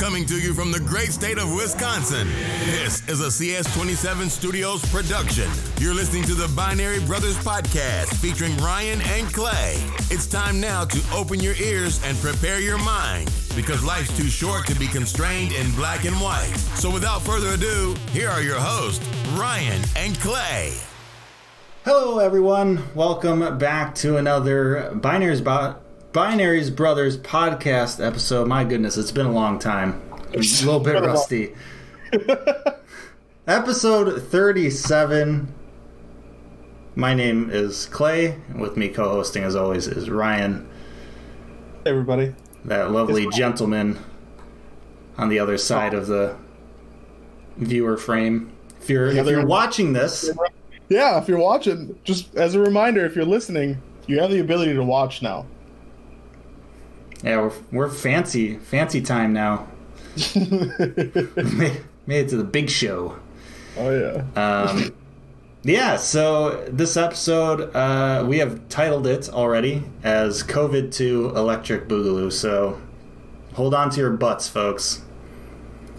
Coming to you from the great state of Wisconsin, this is a CS27 Studios production. You're listening to the Binary Brothers Podcast featuring Ryan and Clay. It's time now to open your ears and prepare your mind because life's too short to be constrained in black and white. So without further ado, here are your hosts, Ryan and Clay. Hello, everyone. Welcome back to another Binaries, Bo- Binaries Brothers podcast episode. My goodness, it's been a long time. A little bit rusty. episode 37. My name is Clay. With me co hosting, as always, is Ryan, everybody. that lovely gentleman on the other side of the viewer frame. If you're, if you're watching this, Yeah, if you're watching, just as a reminder, if you're listening, you have the ability to watch now. Yeah, we're, we're fancy, fancy time now. made, made it to the big show. Oh yeah. Um, yeah, so this episode, uh, we have titled it already as COVID to Electric Boogaloo. So hold on to your butts, folks.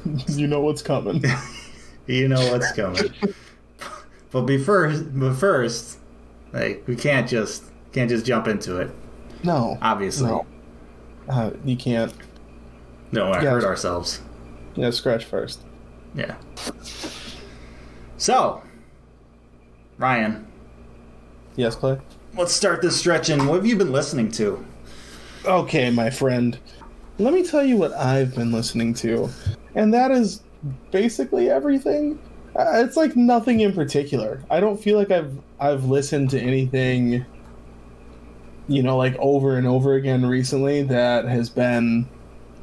you know what's coming. You know what's coming. but be first, but first, like we can't just can't just jump into it. No. Obviously, No. Uh, you can't. no, I Yeah. hurt ourselves. Yeah, scratch first. Yeah. So, Ryan, Yes, Clay. let's start this stretch. And what have you been listening to? Okay, my friend. Let me tell you what I've been listening to, and that is basically everything. Uh, It's like nothing in particular. I don't feel like I've I've listened to anything, you know, like over and over again recently that has been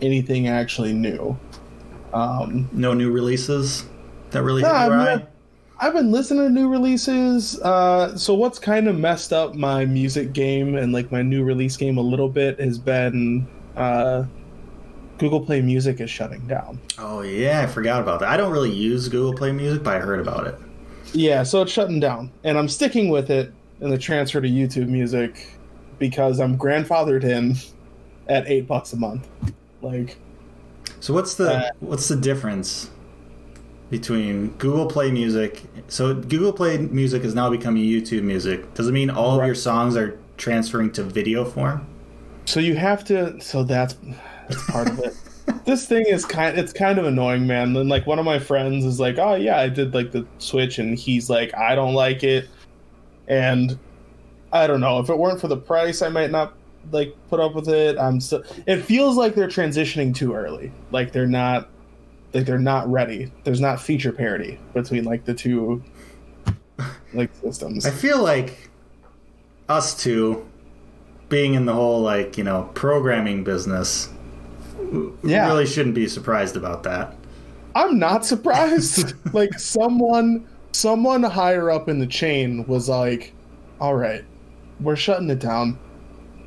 anything actually new. Um, No new releases that really No, hit your eye? I've been listening to new releases. Uh, so what's kind of messed up my music game and like my new release game a little bit has been uh, Google Play Music is shutting down. Oh yeah, I forgot about that. I don't really use Google Play Music, but I heard about it. Yeah, so it's shutting down, and I'm sticking with it in the transfer to YouTube Music because I'm grandfathered in at eight bucks a month. Like, So what's the Uh, what's the difference between Google Play Music? So Google Play Music is now becoming YouTube Music. Does it mean all of your songs are transferring to video form? so you have to. So that's that's part of it. this thing is kind it's kind of annoying man and like one of my friends is like oh yeah i did like the switch and he's like i don't like it and i don't know if it weren't for the price i might not like put up with it i'm still it feels like they're transitioning too early like they're not like they're not ready there's not feature parity between like the two like systems I feel like us two being in the whole like, you know, programming business Yeah. really shouldn't be surprised about that. I'm not surprised. like someone someone higher up in the chain was like, "All right, we're shutting it down.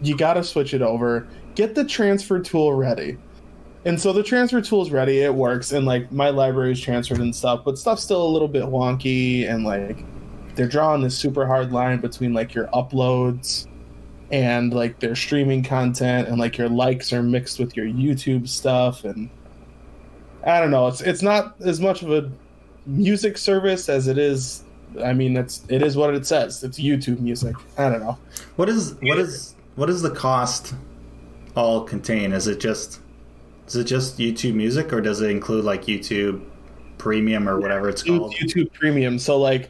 You got to switch it over. Get the transfer tool ready." And so the transfer tool's ready, it works and like my library is transferred and stuff, but stuff's still a little bit wonky and like they're drawing this super hard line between like your uploads and like their streaming content and like your likes are mixed with your YouTube stuff and I don't know. It's it's not as much of a music service as it is. I mean, it's it is what it says. It's YouTube music. I don't know. What is what is what does the cost all contain? Is it just is it just YouTube Music or does it include like YouTube Premium or whatever it's called? YouTube Premium. So like,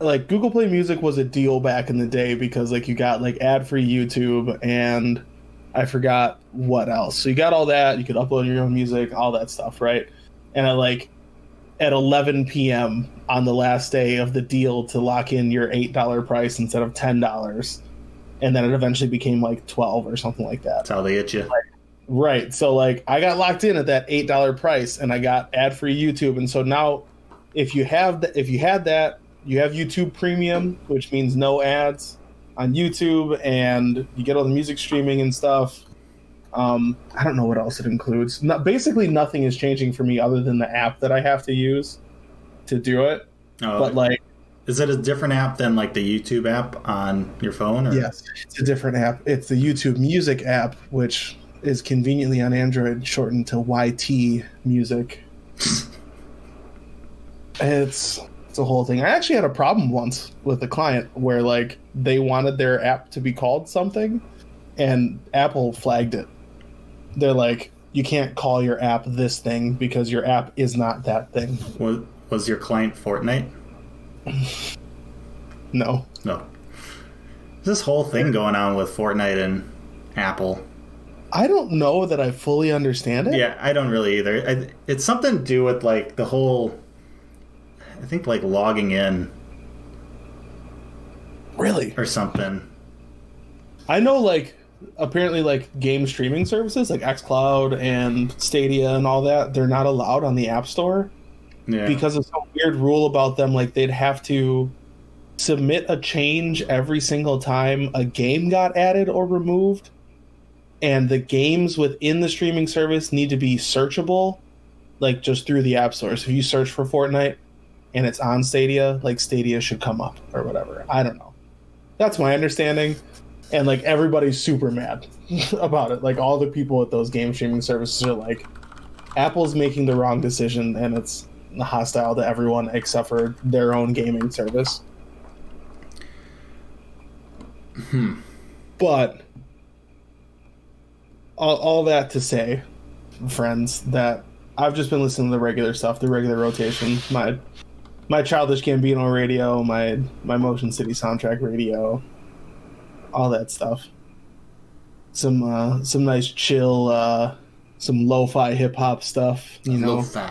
like Google Play Music was a deal back in the day because like you got like ad free YouTube and I forgot what else. So you got all that. You could upload your own music, all that stuff, right? And at like at 11 p.m. on the last day of the deal to lock in your eight dollar price instead of ten dollars, and then it eventually became like 12 or something like that. That's how they hit you. Right. So like I got locked in at that eight dollar price and I got ad free YouTube. And so now if you have the, if you had that, you have YouTube premium, which means no ads on YouTube and you get all the music streaming and stuff. Um, I don't know what else it includes. No, basically nothing is changing for me other than the app that I have to use to do it. Oh, But like is it a different app than like the YouTube app on your phone? Or? Yes, it's a different app. It's the YouTube Music app, which is conveniently on Android shortened to YT Music. it's it's a whole thing. I actually had a problem once with a client where like they wanted their app to be called something, and Apple flagged it. They're like, you can't call your app this thing because your app is not that thing. Was, was your client Fortnite? No. No. This whole thing going on with Fortnite and Apple. I don't know that I fully understand it. Yeah, I don't really either. I, it's something to do with like the whole. I think like logging in Really? or something. I know like apparently like game streaming services like xCloud and Stadia and all that, they're not allowed on the App Store Yeah. because of some weird rule about them like they'd have to submit a change every single time a game got added or removed. And the games within the streaming service need to be searchable like just through the app store. So if you search for fortnite and it's on stadia like stadia should come up or whatever. I don't know. That's my understanding. And like everybody's super mad about it. Like all the people at those game streaming services are like apple's making the wrong decision and it's hostile to everyone except for their own gaming service. But all, all that to say friends that i've just been listening to the regular stuff the regular rotation my my childish gambino radio my my motion city soundtrack radio all that stuff. Some uh some nice chill uh some lo-fi hip-hop stuff you know? Lo-fi.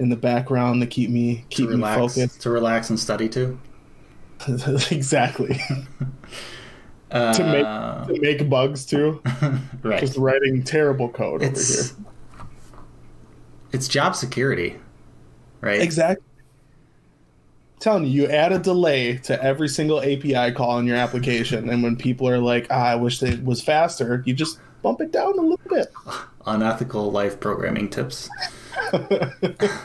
In the background to keep me to keep me relax, focused to relax and study too. exactly Uh, to make to make bugs too right. just writing terrible code It's over here. it's job security, right? exactly telling you you add a delay to every single api call in your application and when people are like ah, i wish it was faster you just bump it down a little bit Unethical life programming tips.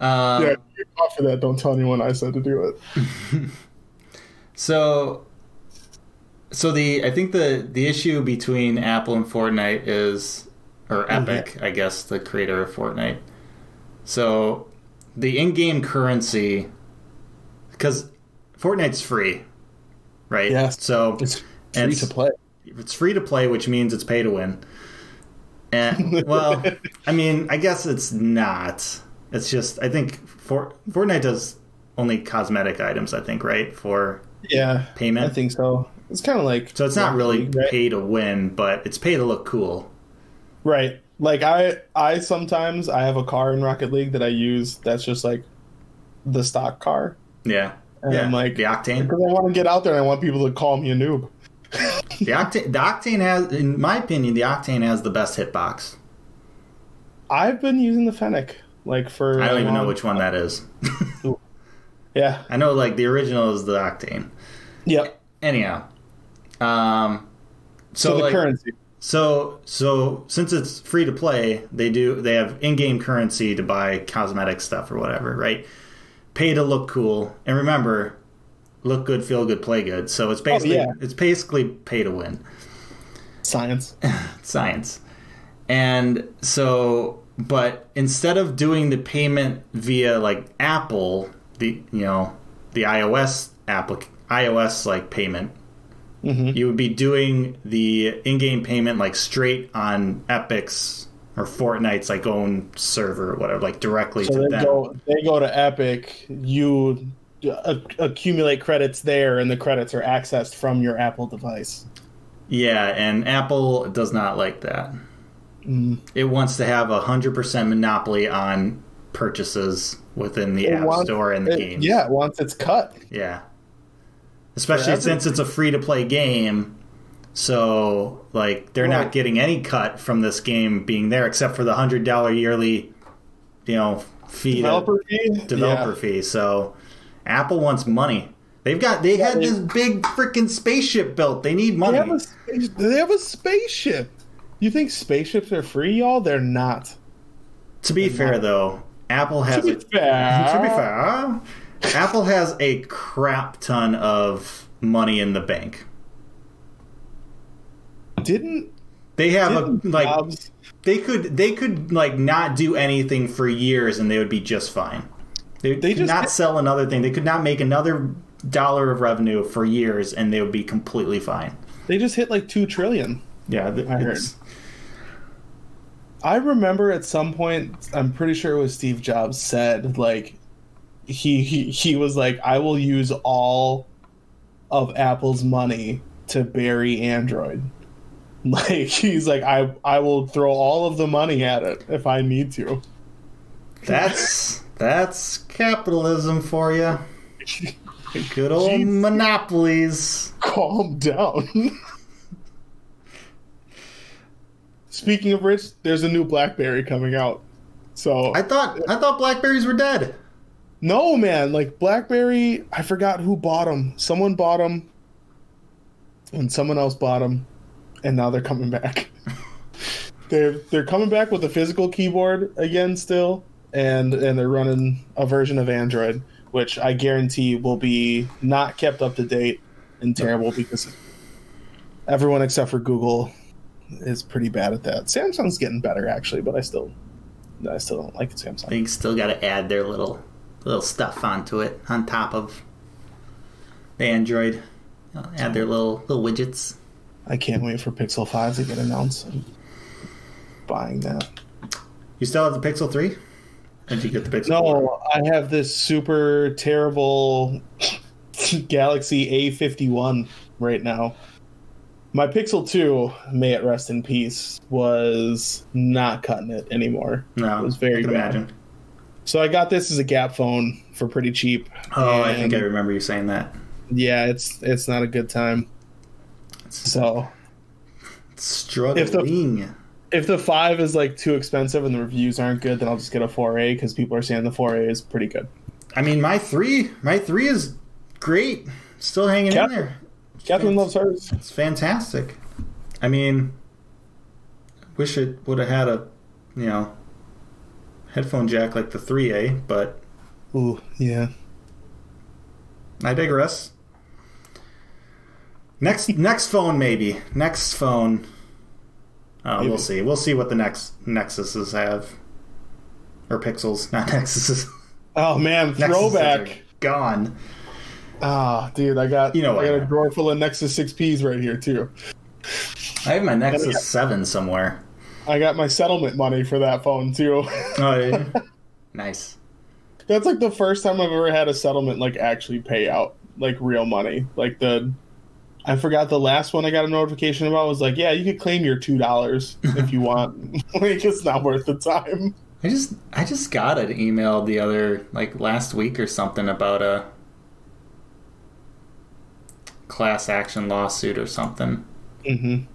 Um, yeah you off for that don't tell anyone i said to do it So, so the I think the the issue between Apple and Fortnite is, or Epic, I guess, the creator of Fortnite. So, the in-game currency, because Fortnite's free, right? Yes. So it's And free to play it's free to play, which means it's pay to win. Eh, and well, I mean, I guess it's not. It's just I think for Fortnite does only cosmetic items. I think right for yeah payment. i think so it's kind of like So it's not really right? pay to win, but it's pay to look cool. Right. Like I I sometimes I have a car in Rocket League that I use that's just like the stock car. Yeah. And yeah. I'm like the Octane. because I want to get out there and I want people to call me a noob. The Octane the Octane has in my opinion, the Octane has the best hitbox. I've been using the Fennec like for I don't even know which one that is. Yeah. I know like the original is the Octane. Yep. Anyhow. Um So, so, the like, currency. So so since it's free to play, they do they have in-game currency to buy cosmetic stuff or whatever, right? Pay to look cool. And remember, look good, feel good, play good. So it's basically Oh, yeah. it's basically pay to win. Science. Science. And so but instead of doing the payment via like Apple, the you know, the iOS applic iOS like payment Mhm. you would be doing the in-game payment like straight on Epic's or Fortnite's like own server or whatever, like directly So to them. go they go to Epic, you uh, accumulate credits there and the credits are accessed from your Apple device. Yeah, and Apple does not like that. Mm. It wants to have a hundred percent monopoly on purchases within the It App wants- Store and the It- games. yeah, once it's cut. Yeah. Especially since it's a free to play game. So, like, they're Well- not getting any cut from this game being there except for the $100 yearly, you know, fee. to- Developer fee? developer Yeah. fee. So, Apple wants money. They've got, they had they- this big freaking spaceship built. They need They money. have, a space, they have a spaceship. You think spaceships are free, y'all? They're not. to be fair, though, Apple has To a, be fair, to be fair, Apple has a crap ton of money in the bank. didn't They have a Didn't like Jobs- they could they could like not do anything for years and they would be just fine. They, They could just- not sell another thing. They could not make another dollar of revenue for years and they would be completely fine. they just hit like two trillion. Yeah, th- I heard. I remember at some point, I'm pretty sure it was Steve Jobs said like he he, he was like, I will use all of Apple's money to bury Android. Like he's like, I I will throw all of the money at it if I need to. That's that's capitalism for you. Good old Jeez. monopolies. Calm down. Speaking of which, there's a new BlackBerry coming out. So I thought I thought blackberries were dead. No, man. Like BlackBerry, I forgot who bought them. Someone bought them, and someone else bought them, and now they're coming back. they're they're coming back with a physical keyboard again, still, and and they're running a version of Android, which I guarantee will be not kept up to date and terrible because everyone except for Google is pretty bad at that. Samsung's getting better actually, but I still I still don't like Samsung. They still got to add their little little stuff onto it on top of the Android. Add their little little widgets. I can't wait for Pixel 5 to get announced. I'm buying that. You still have the Pixel 3? Did you get the Pixel? No, 4? I have this super terrible Galaxy A51 right now. My Pixel 2, may it rest in peace, was not cutting it anymore. no, it was very bad. imagine. So I got this as a Gap phone for pretty cheap. Oh, I think I remember you saying that. yeah, it's it's not a good time. So Struggling. if the five is like too expensive and the reviews aren't good, then I'll just get a 4A because people are saying the 4A is pretty good. I mean, my three, my three is great. Still hanging Cap- in there. Catherine loves hers. It's fantastic. I mean, wish it would have had a, you know, headphone jack like the 3A, but Ooh, yeah. I digress. Next, next phone maybe. Next phone. Oh, Maybe. we'll see. We'll see what the next Nexuses have, or Pixels, not Nexuses. Oh man, throwback. gone. Ah, dude, I got You know I got I a drawer full of Nexus 6Ps right here too. I have my Nexus Seven somewhere. I got my settlement money for that phone too. Oh, yeah. nice. That's like the first time I've ever had a settlement like actually pay out like real money. Like the I forgot the last one I got a notification about was like, yeah, you could claim your two dollars if you want. like it's not worth the time. I just I just got an email the other like last week or something about a class action lawsuit or something. Mm-hmm.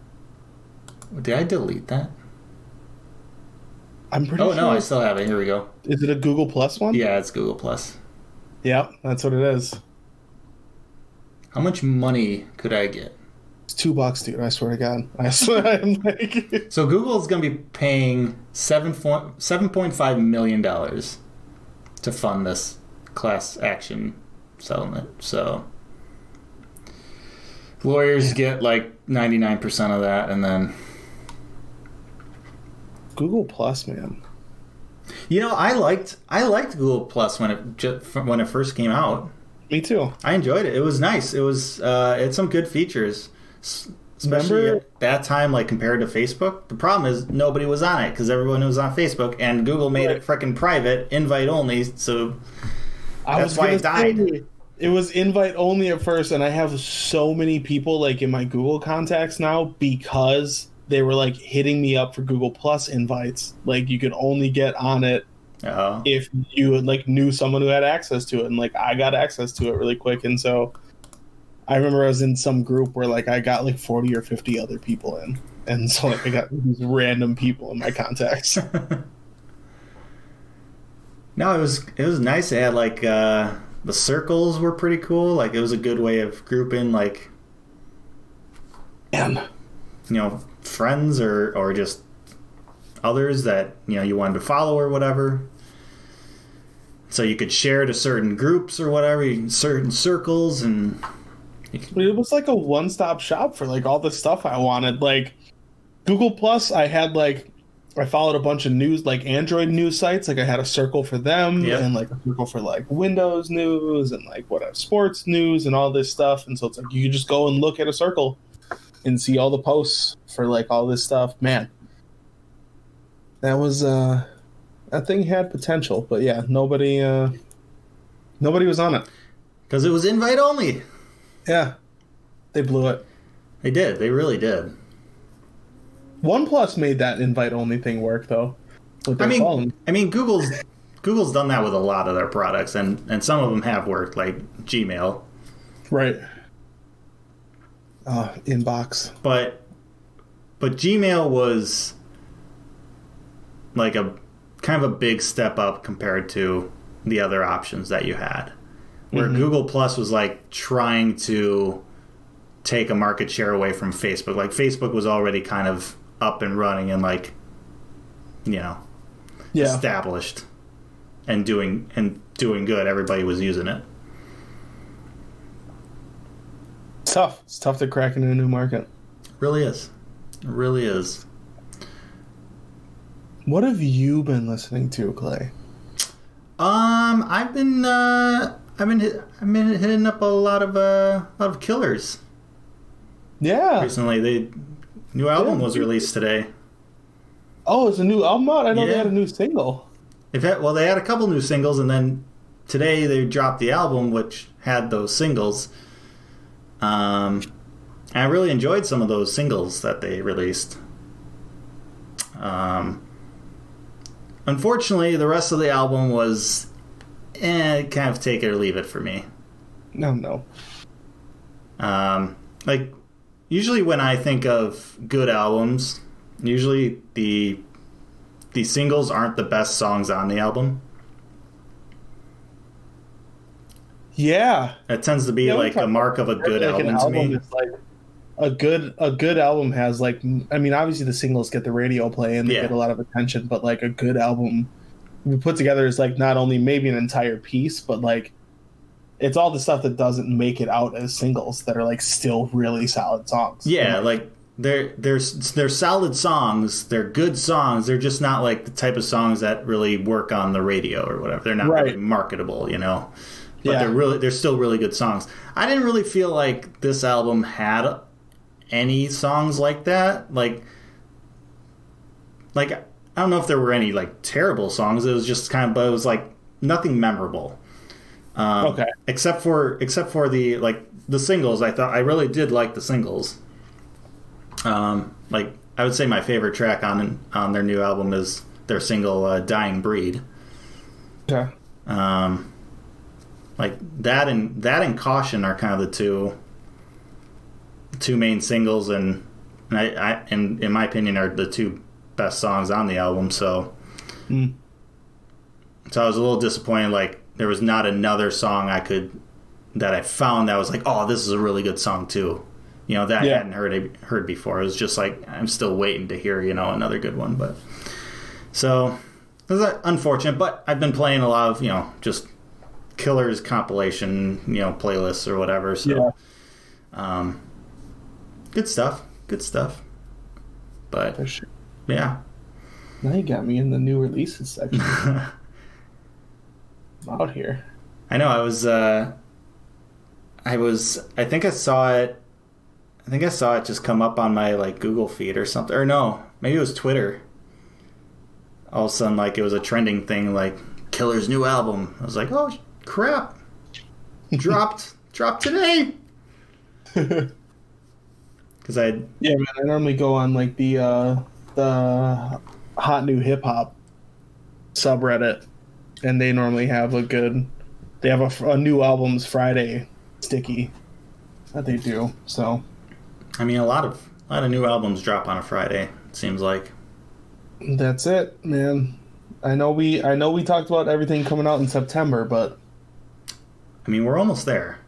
Did I delete that? I'm pretty Oh sure. no, I still have it. Here we go. Is it a Google Plus one? Yeah, it's Google Plus. Yeah, that's what it is. How much money could I get? It's two bucks, dude. I swear to God. I swear I'm like So Google's going to be paying seven seven point five million dollars to fund this class action settlement. So lawyers get like ninety nine percent of that, and then Google Plus, man. you know I liked I liked Google Plus when it just, when it first came out. Me too. I enjoyed it. It was nice. It was uh, it had some good features, especially Remember- at that time, like compared to Facebook. The problem is nobody was on it because everyone was on Facebook, and Google made it freaking private, invite only. So I That's was why it died. say, It was invite only at first, and I have so many people like in my Google contacts now because they were like hitting me up for Google Plus invites. Like you could only get on it uh, if you like knew someone who had access to it, and like I got access to it really quick, and so I remember I was in some group where like I got like forty or fifty other people in, and so like I got these random people in my contacts. no, it was it was nice. It had like uh, the circles were pretty cool. Like it was a good way of grouping like and you know friends or or just others that you know you wanted to follow or whatever. So you could share to certain groups or whatever, certain circles, and But it was like a one-stop shop for like all the stuff I wanted. Like Google Plus, I had like I followed a bunch of news like Android news sites. Like I had a circle for them and like a circle for like Windows news and like whatever sports news and all this stuff. And so it's like you just go and look at a circle and see all the posts for like all this stuff. Man, that was uh that thing had potential, but yeah, nobody uh nobody was on it. Because it was invite only. Yeah, they blew it. They did. They really did. OnePlus made that invite only thing work though. With I mean, phone. I mean, Google's Google's done that with a lot of their products, and and some of them have worked, like Gmail. right? Uh, inbox. But but Gmail was like a kind of a big step up compared to the other options that you had. Where Mhm. Google Plus was like trying to take a market share away from Facebook. Like Facebook was already kind of up and running and like you know, Yeah, established and doing and doing good. Everybody was using it. it's tough. It's tough to crack into a new market. really is. It really is. What have you been listening to, Clay? Um, I've been uh, I've been hit, I've been hitting up a lot of uh, a lot of killers Yeah. recently. The new album was released today. Oh, it's a new album out. I know they had a new single. They've had, well, they had a couple new singles, and then today they dropped the album, which had those singles. Um, I really enjoyed some of those singles that they released. Um, unfortunately, the rest of the album was, eh, kind of take it or leave it for me. No, no. Um, like usually when I think of good albums, usually the the singles aren't the best songs on the album. Yeah. It tends to be Yeah, like a mark of a good Like album to me. like a good a good album has like I mean obviously the singles get the radio play and they Yeah. get a lot of attention, but like a good album we put together is like not only maybe an entire piece, but like it's all the stuff that doesn't make it out as singles that are like still really solid songs. Yeah, like they're they're they're solid songs. They're good songs. They're just not like the type of songs that really work on the radio or whatever. They're not Right. really marketable, you know. But Yeah. they're really they're still really good songs. I didn't really feel like this album had any songs like that. Like like I don't know if there were any like terrible songs. It was just kind of but it was like nothing memorable. Um, Okay. Except for except for the like the singles, I thought I really did like the singles. Um, like I would say my favorite track on on their new album is their single uh, "Dying Breed." Okay. Um, like that and that and "Caution" are kind of the two two main singles, and, and I, I and in my opinion are the two best songs on the album. So, Mm. so I was a little disappointed. Like there was not another song I could that I found that was like, oh, this is a really good song too. You know that I hadn't heard heard before. It was just like I'm still waiting to hear you know another good one. But so it was unfortunate. But I've been playing a lot of you know just killers compilation you know playlists or whatever. So Yeah. um, good stuff. Good stuff. But For sure. yeah. Now you got me in the new releases section. I'm out here. I know. I was. Uh, I was. I think I saw it. I think I saw it just come up on my like Google feed or something. Or no, maybe it was Twitter. All of a sudden, like it was a trending thing, like Killer's new album. I was like, oh crap! dropped, dropped today. Because I, Yeah, man. I normally go on like the uh the hot new hip hop subreddit, and they normally have a good. They have a, a new albums Friday sticky that they do. So I mean, a lot of a lot of new albums drop on a Friday. It seems like. that's it, man. I know we I know we talked about everything coming out in September, but I mean, we're almost there.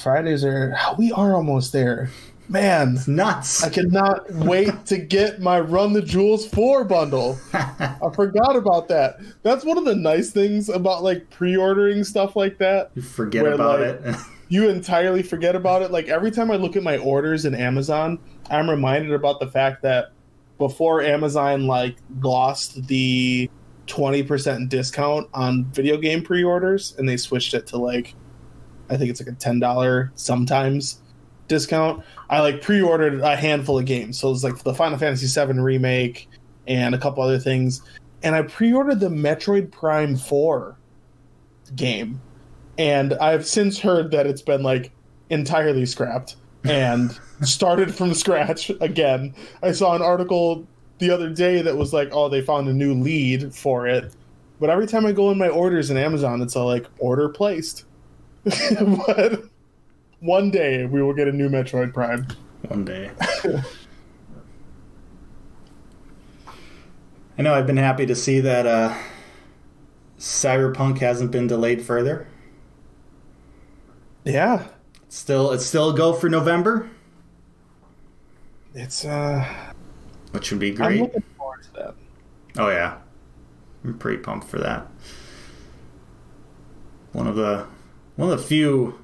Fridays are we are almost there. Man, It's nuts. I cannot wait to get my Run the Jewels 4 bundle. I forgot about that. That's one of the nice things about like pre-ordering stuff like that. you forget Where, about like, it. You entirely forget about it. Like every time I look at my orders in Amazon, I'm reminded about the fact that before Amazon like lost the 20% discount on video game pre-orders and they switched it to like I think it's like a $10 sometimes discount. I like pre-ordered a handful of games. So it was like the Final Fantasy 7 remake and a couple other things. And I pre-ordered the Metroid Prime 4 game. And I've since heard that it's been like entirely scrapped and started from scratch again. I saw an article the other day that was like, oh, they found a new lead for it. But every time I go in my orders in Amazon, it's all like order placed. but one day we will get a new Metroid Prime. One day. I know I've been happy to see that uh, Cyberpunk hasn't been delayed further. Yeah, It's still it's still a go for November, it's uh which would be I'm great. looking forward to that. Oh yeah, I'm pretty pumped for that. One of the one of the few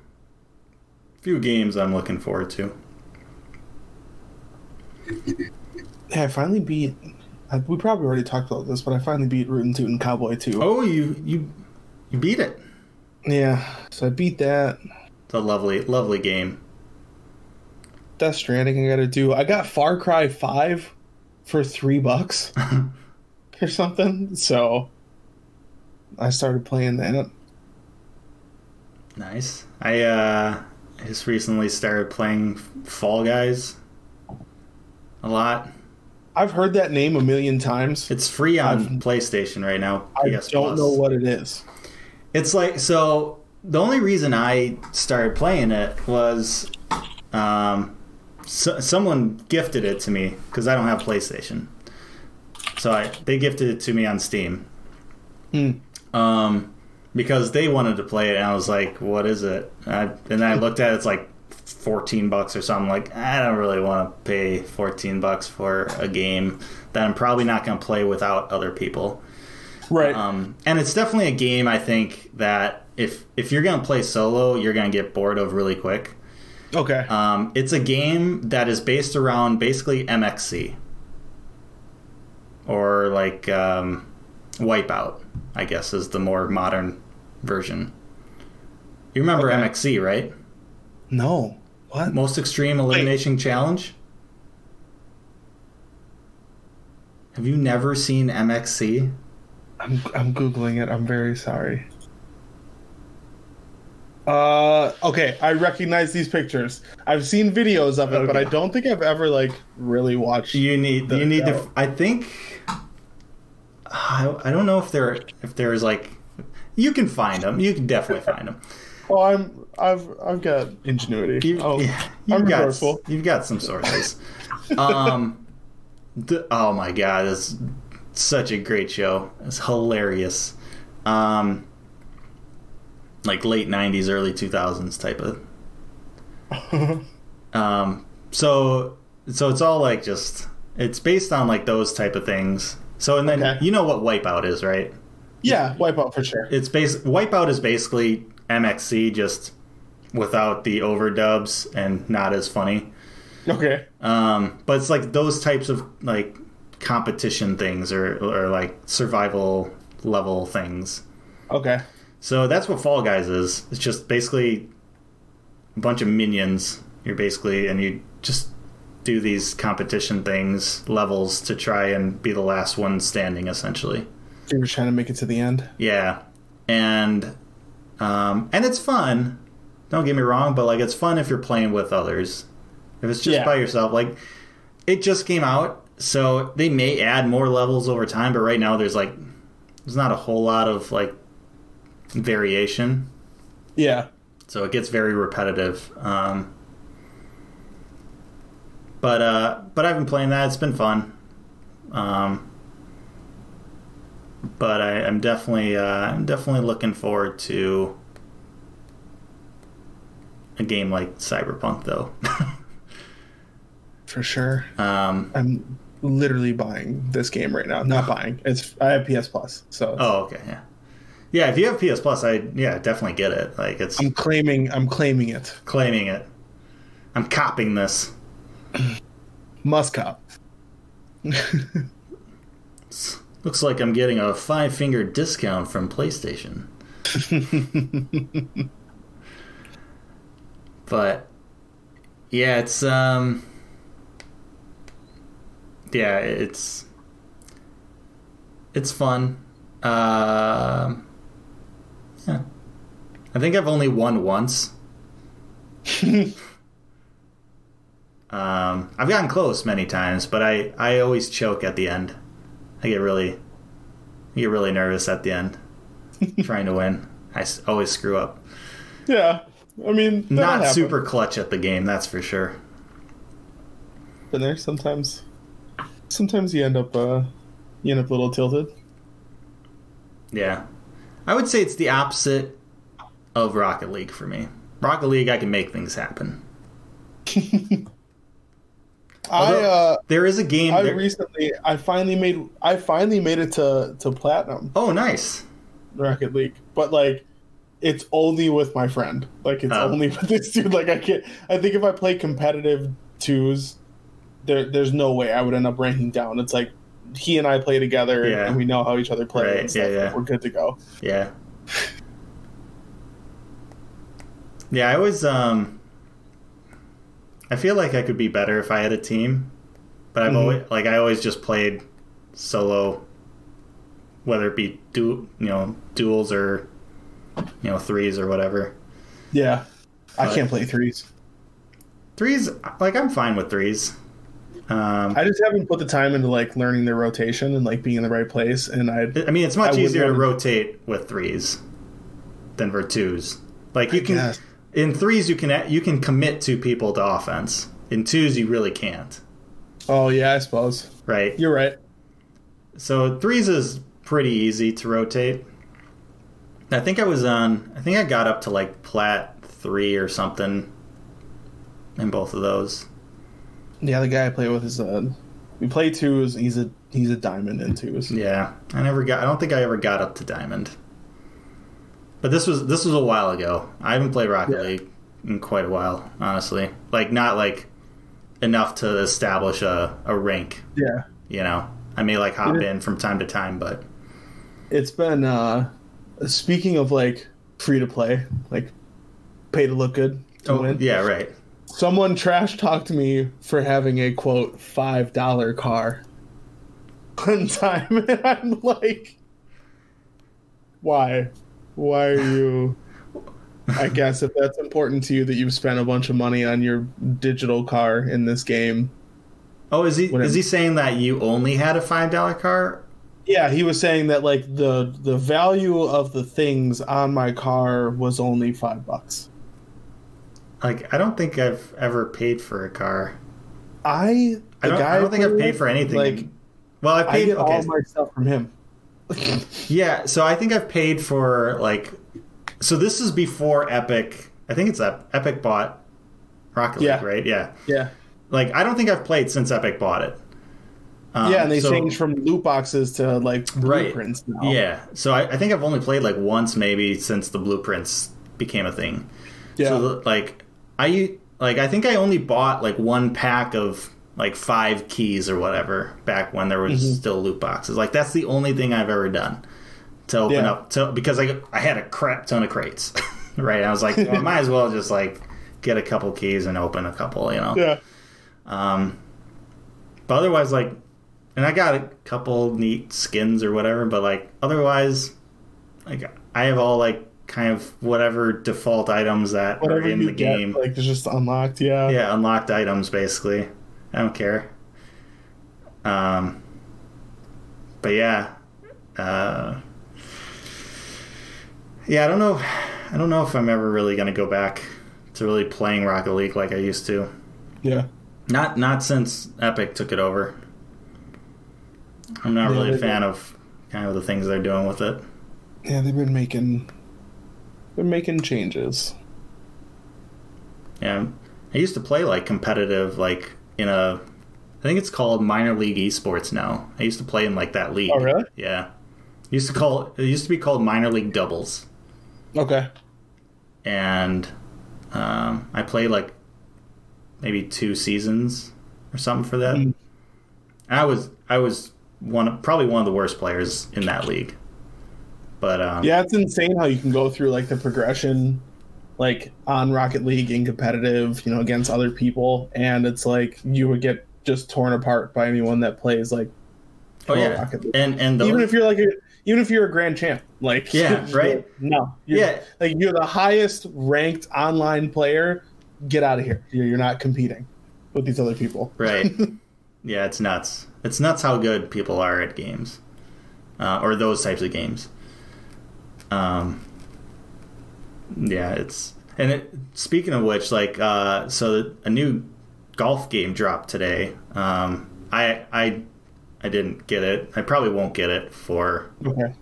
few games I'm looking forward to. Yeah, I finally beat. We probably already talked about this, but I finally beat Rootin' Tootin' Cowboy 2. Oh, you you you beat it. Yeah, so I beat that. It's a lovely lovely game. Death Stranding I gotta do. I got Far Cry 5 for three bucks or something, so I started playing that. Nice. I uh just recently started playing Fall Guys a lot. I've heard that name a million times. It's free on I've- PlayStation right now. I PS don't Plus. know what it is. It's like so. The only reason I started playing it was, um, so, someone gifted it to me because I don't have PlayStation. So I they gifted it to me on Steam. Hmm. Um, because they wanted to play it, and I was like, "What is it?" I, and I looked at it, it's like fourteen bucks or something. Like I don't really want to pay fourteen bucks for a game that I'm probably not going to play without other people. Right. Um, and it's definitely a game I think that if if you're gonna play solo, you're gonna get bored of really quick. okay. Um, it's a game that is based around basically MXC or like um, Wipeout. I guess is the more modern version. You remember Okay. MXC, right? no. What? Most Extreme Elimination Challenge. Have you never seen MXC? I'm I'm googling it. I'm very sorry. Uh, okay. I recognize these pictures. I've seen videos of it, but I don't think I've ever like really watched. You need The- you need no. to. I think. I, I don't know if there if there's like you can find them. You can definitely find them. Oh, I'm I've I've got ingenuity. You, oh, yeah, got resourceful. you've got some sources. um, the, oh my god, it's such a great show. It's hilarious. Um, like late '90s, early 2000s type of. Um, so so it's all like just it's based on like those type of things. So and then Okay. you know what Wipeout is, right? Yeah, Wipeout for sure. It's base Wipeout is basically MXC just without the overdubs and not as funny. Okay. Um, but it's like those types of like competition things or or like survival level things. Okay. So that's what Fall Guys is. It's just basically a bunch of minions. You're basically and you just do these competition things, levels to try and be the last one standing essentially. You were trying to make it to the end. Yeah, and um, and it's fun. Don't get me wrong, but like it's fun if you're playing with others. If it's just Yeah. by yourself, like it just came out, so they may add more levels over time. But right now, there's like there's not a whole lot of like variation, Yeah. so it gets very repetitive. Um, but uh, but I've been playing that. It's been fun. Um, but I, I'm definitely uh, I'm definitely looking forward to a game like Cyberpunk, though. For sure. um, I'm literally buying this game right now. Not buying. It's I have PS Plus, so oh, okay, yeah, yeah. If you have PS Plus, I yeah definitely get it. Like it's I'm claiming I'm claiming it. claiming it. I'm copying this. Must cop. Looks like I'm getting a five finger discount from PlayStation. but yeah, it's um yeah, it's it's fun. Um yeah. I think I've only won once. um, I've gotten close many times, but I, I always choke at the end. I get really, I get really nervous at the end, trying to win. I always screw up. Yeah, I mean, Not super clutch at the game, that's for sure. Been there sometimes. Sometimes you end up, uh, you end up a little tilted. Yeah, I would say it's the opposite of Rocket League for me. Rocket League, I can make things happen. I uh, There is a game. I there- recently, I finally made, I finally made it to to platinum oh, nice. Rocket League, but like, it's only with my friend. Like, it's Oh. only with this dude. Like, I can't. I think if I play competitive twos, there, there's no way I would end up ranking down. It's like he and I play together, Yeah. and we know how each other play. Right, yeah, yeah. We're good to go. Yeah. Yeah, I was um I feel like I could be better if I had a team. But I've Mhm. always like I always just played solo whether it be du- you know, duels or you know, threes or whatever. Yeah, I But- can't play threes. Threes like I'm fine with threes. Um I just haven't put the time into like learning their rotation and like being in the right place. And I, I mean, it's much I easier to rotate with threes than for twos. Like you can guess. In threes, you can you can commit two people to offense. In twos, you really can't, oh yeah, I suppose right? you're right. So threes is pretty easy to rotate. I think I was on. I think I got up to like plat three or something in both of those. Yeah, the guy I play with is uh, we play twos. He's a he's a diamond in twos. Yeah, I never got. I don't think I ever got up to diamond. But this was this was a while ago. I haven't played Rocket Yeah. League in quite a while, honestly. Like not like enough to establish a, a rank. Yeah, You know, I may like hop It in from time to time, but it's been. uh Speaking of like free to play, like pay to look good to oh win. yeah, right. Someone trash talked me for having a quote five dollar car one time, and I'm like, why? Why are you? I guess if that's important to you that you've spent a bunch of money on your digital car in this game. Oh, is he Whatever. is he saying that you only had a five dollar car? Yeah, he was saying that like the the value of the things on my car was only five bucks. Like I don't think I've ever paid for a car. I I don't, I don't think I've paid for anything. Like well, I I paid. get okay, all my stuff from him. Yeah, so I think I've paid for like so this is before Epic. I think it's Ep- Epic bought Rocket League, Yeah. right? Yeah. Yeah. Like I don't think I've played since Epic bought it. Um, yeah, and they so- changed from loot boxes to like Right. blueprints now. Yeah. So I, I think I've only played like once maybe since the blueprints became a thing. yeah. So like I like I think I only bought like one pack of like five keys or whatever back when there was Mm-hmm. still loot boxes. Like that's the only thing I've ever done to open Yeah. up to because I I had a crap ton of crates. right. I was like, well, I might as well just like get a couple keys and open a couple, you know. yeah. Um but otherwise like and I got a couple neat skins or whatever, but like otherwise like I have all like kind of whatever default items that Whatever are in the get, game. like it's just unlocked. Yeah. yeah, unlocked items basically. I don't care. Um but yeah. Uh Yeah, I don't know I don't know if I'm ever really gonna go back to really playing Rocket League like I used to. Yeah. Not not since Epic took it over. I'm not Yeah, really a fan of kind of the things they're doing with it. Yeah, they've been making been making changes. Yeah, I used to play like competitive, like in a, I think it's called minor league esports now. I used to play in like that league. Oh, really? Yeah, used to call it used to be called minor league doubles, Okay. and um, I played like maybe two seasons or something for that. Mm. I was I was one of- probably one of the worst players in that league. But um, Yeah, it's insane how you can go through like the progression, like on Rocket League in competitive, you know, against other people, and it's like you would get just torn apart by anyone that plays like oh yeah, Rocket League. and and the, even if you're like a, even if you're a grand champ, like Yeah, right? No, you're, Yeah. like you're the highest ranked online player. Get out of here. You're, you're not competing with these other people. right, yeah, it's nuts. It's nuts how good people are at games, uh, or those types of games. Um, yeah, it's and it, speaking of which, like, uh, so a new golf game dropped today. Um, I I I didn't get it. I probably won't get it for Okay,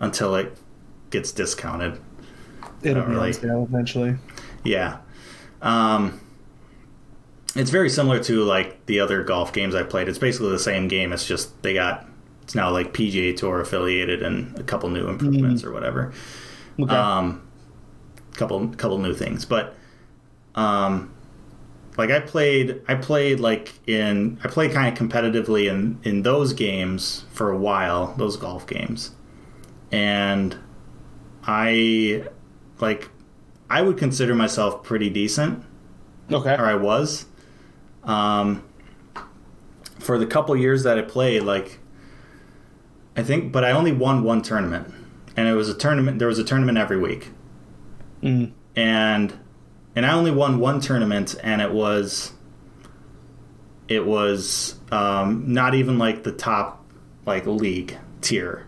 until it gets discounted. it'll be really. on sale eventually. Yeah. Um, it's very similar to like the other golf games I played. It's basically the same game. It's just they got it's now like PGA Tour affiliated and a couple new improvements or whatever. Okay. Um, couple couple new things, but um, like I played I played like in I played kind of competitively in in those games for a while, those golf games, and I like I would consider myself pretty decent, okay. or I was. Um, for the couple years that I played, like I think, but I only won one tournament, and it was a tournament. There was a tournament every week, Mm. and and I only won one tournament, and it was it was um, not even like the top like league tier.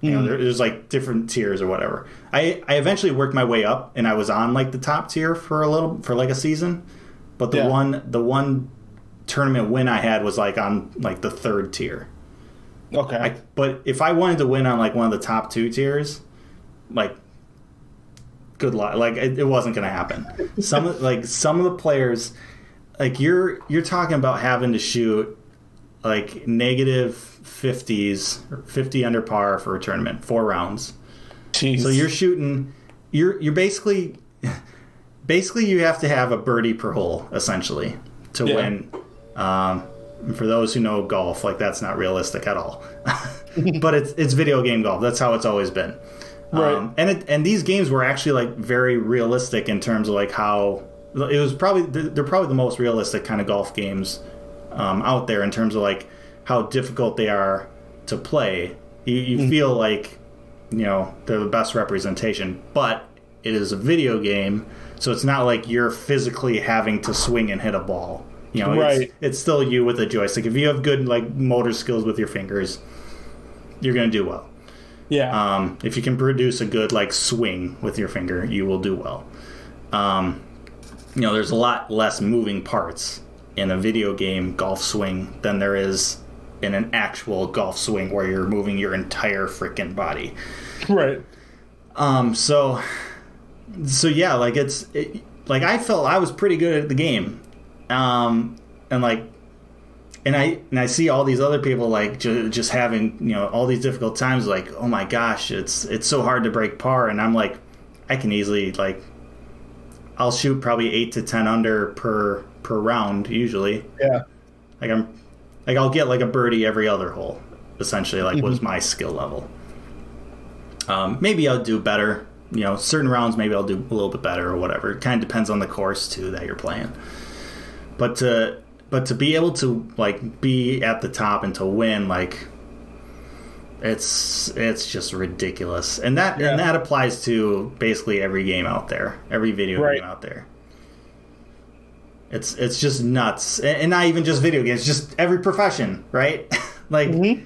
You know, Mhm. there, there's like different tiers or whatever. I I eventually worked my way up, and I was on like the top tier for a little for like a season, but the Yeah. one the one tournament win I had was like on like the third tier. Okay. I, but if I wanted to win on like one of the top two tiers, like good luck. Like it, it wasn't going to happen. Some of- like some of the players, like you're you're talking about having to shoot like negative fifties, fifty under par for a tournament, four rounds. Jeez. So you're shooting. You're you're basically basically you have to have a birdie per hole essentially to Yeah. win. Um, for those who know golf, like that's not realistic at all. but it's it's video game golf. That's how it's always been. Right. Um, and it, and these games were actually like very realistic in terms of like how it was probably they're probably the most realistic kind of golf games um, out there in terms of like how difficult they are to play. You, you feel like you know they're the best representation, but it is a video game, so it's not like you're physically having to swing and hit a ball. You know, Right. it's, it's still you with a joystick. If you have good like motor skills with your fingers, you're gonna do well. Yeah. Um, if you can produce a good like swing with your finger, you will do well. Um, you know, there's a lot less moving parts in a video game golf swing than there is in an actual golf swing where you're moving your entire freaking body. right. Um, so, so yeah, like it's it, like I felt I was pretty good at the game, um, and like, and I and I see all these other people like ju- just having you know all these difficult times. Like, oh my gosh, it's it's so hard to break par, and I'm like, I can easily like, I'll shoot probably eight to ten under per per round usually. Yeah. Like I'm, like I'll get like a birdie every other hole. Essentially, like was my skill level. Um, maybe I'll do better. You know, certain rounds maybe I'll do a little bit better or whatever. It kind of depends on the course too that you're playing. But to but to be able to like be at the top and to win like it's it's just ridiculous. And that Yeah. and that applies to basically every game out there, every video Right. game out there. It's it's just nuts, and and not even just video games, just every profession, right? like Mhm.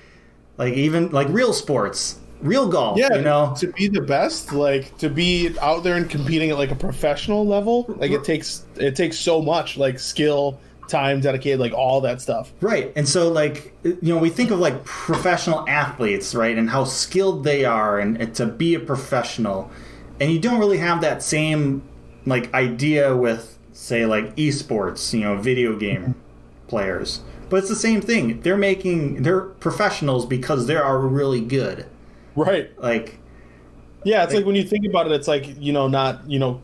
like even like real sports, real golf. Yeah, you know, to be the best, like to be out there and competing at like a professional level, like it takes it takes so much, like skill, time, dedicated, like all that stuff. Right. And so, like, you know, we think of like professional athletes, right, and how skilled they are, and, and to be a professional. And you don't really have that same, like, idea with, say, like esports, you know, video game players. But it's the same thing. They're making, they're professionals because they are really good. Right. Like, Yeah, it's like when you think about it, it's like you know, not you know,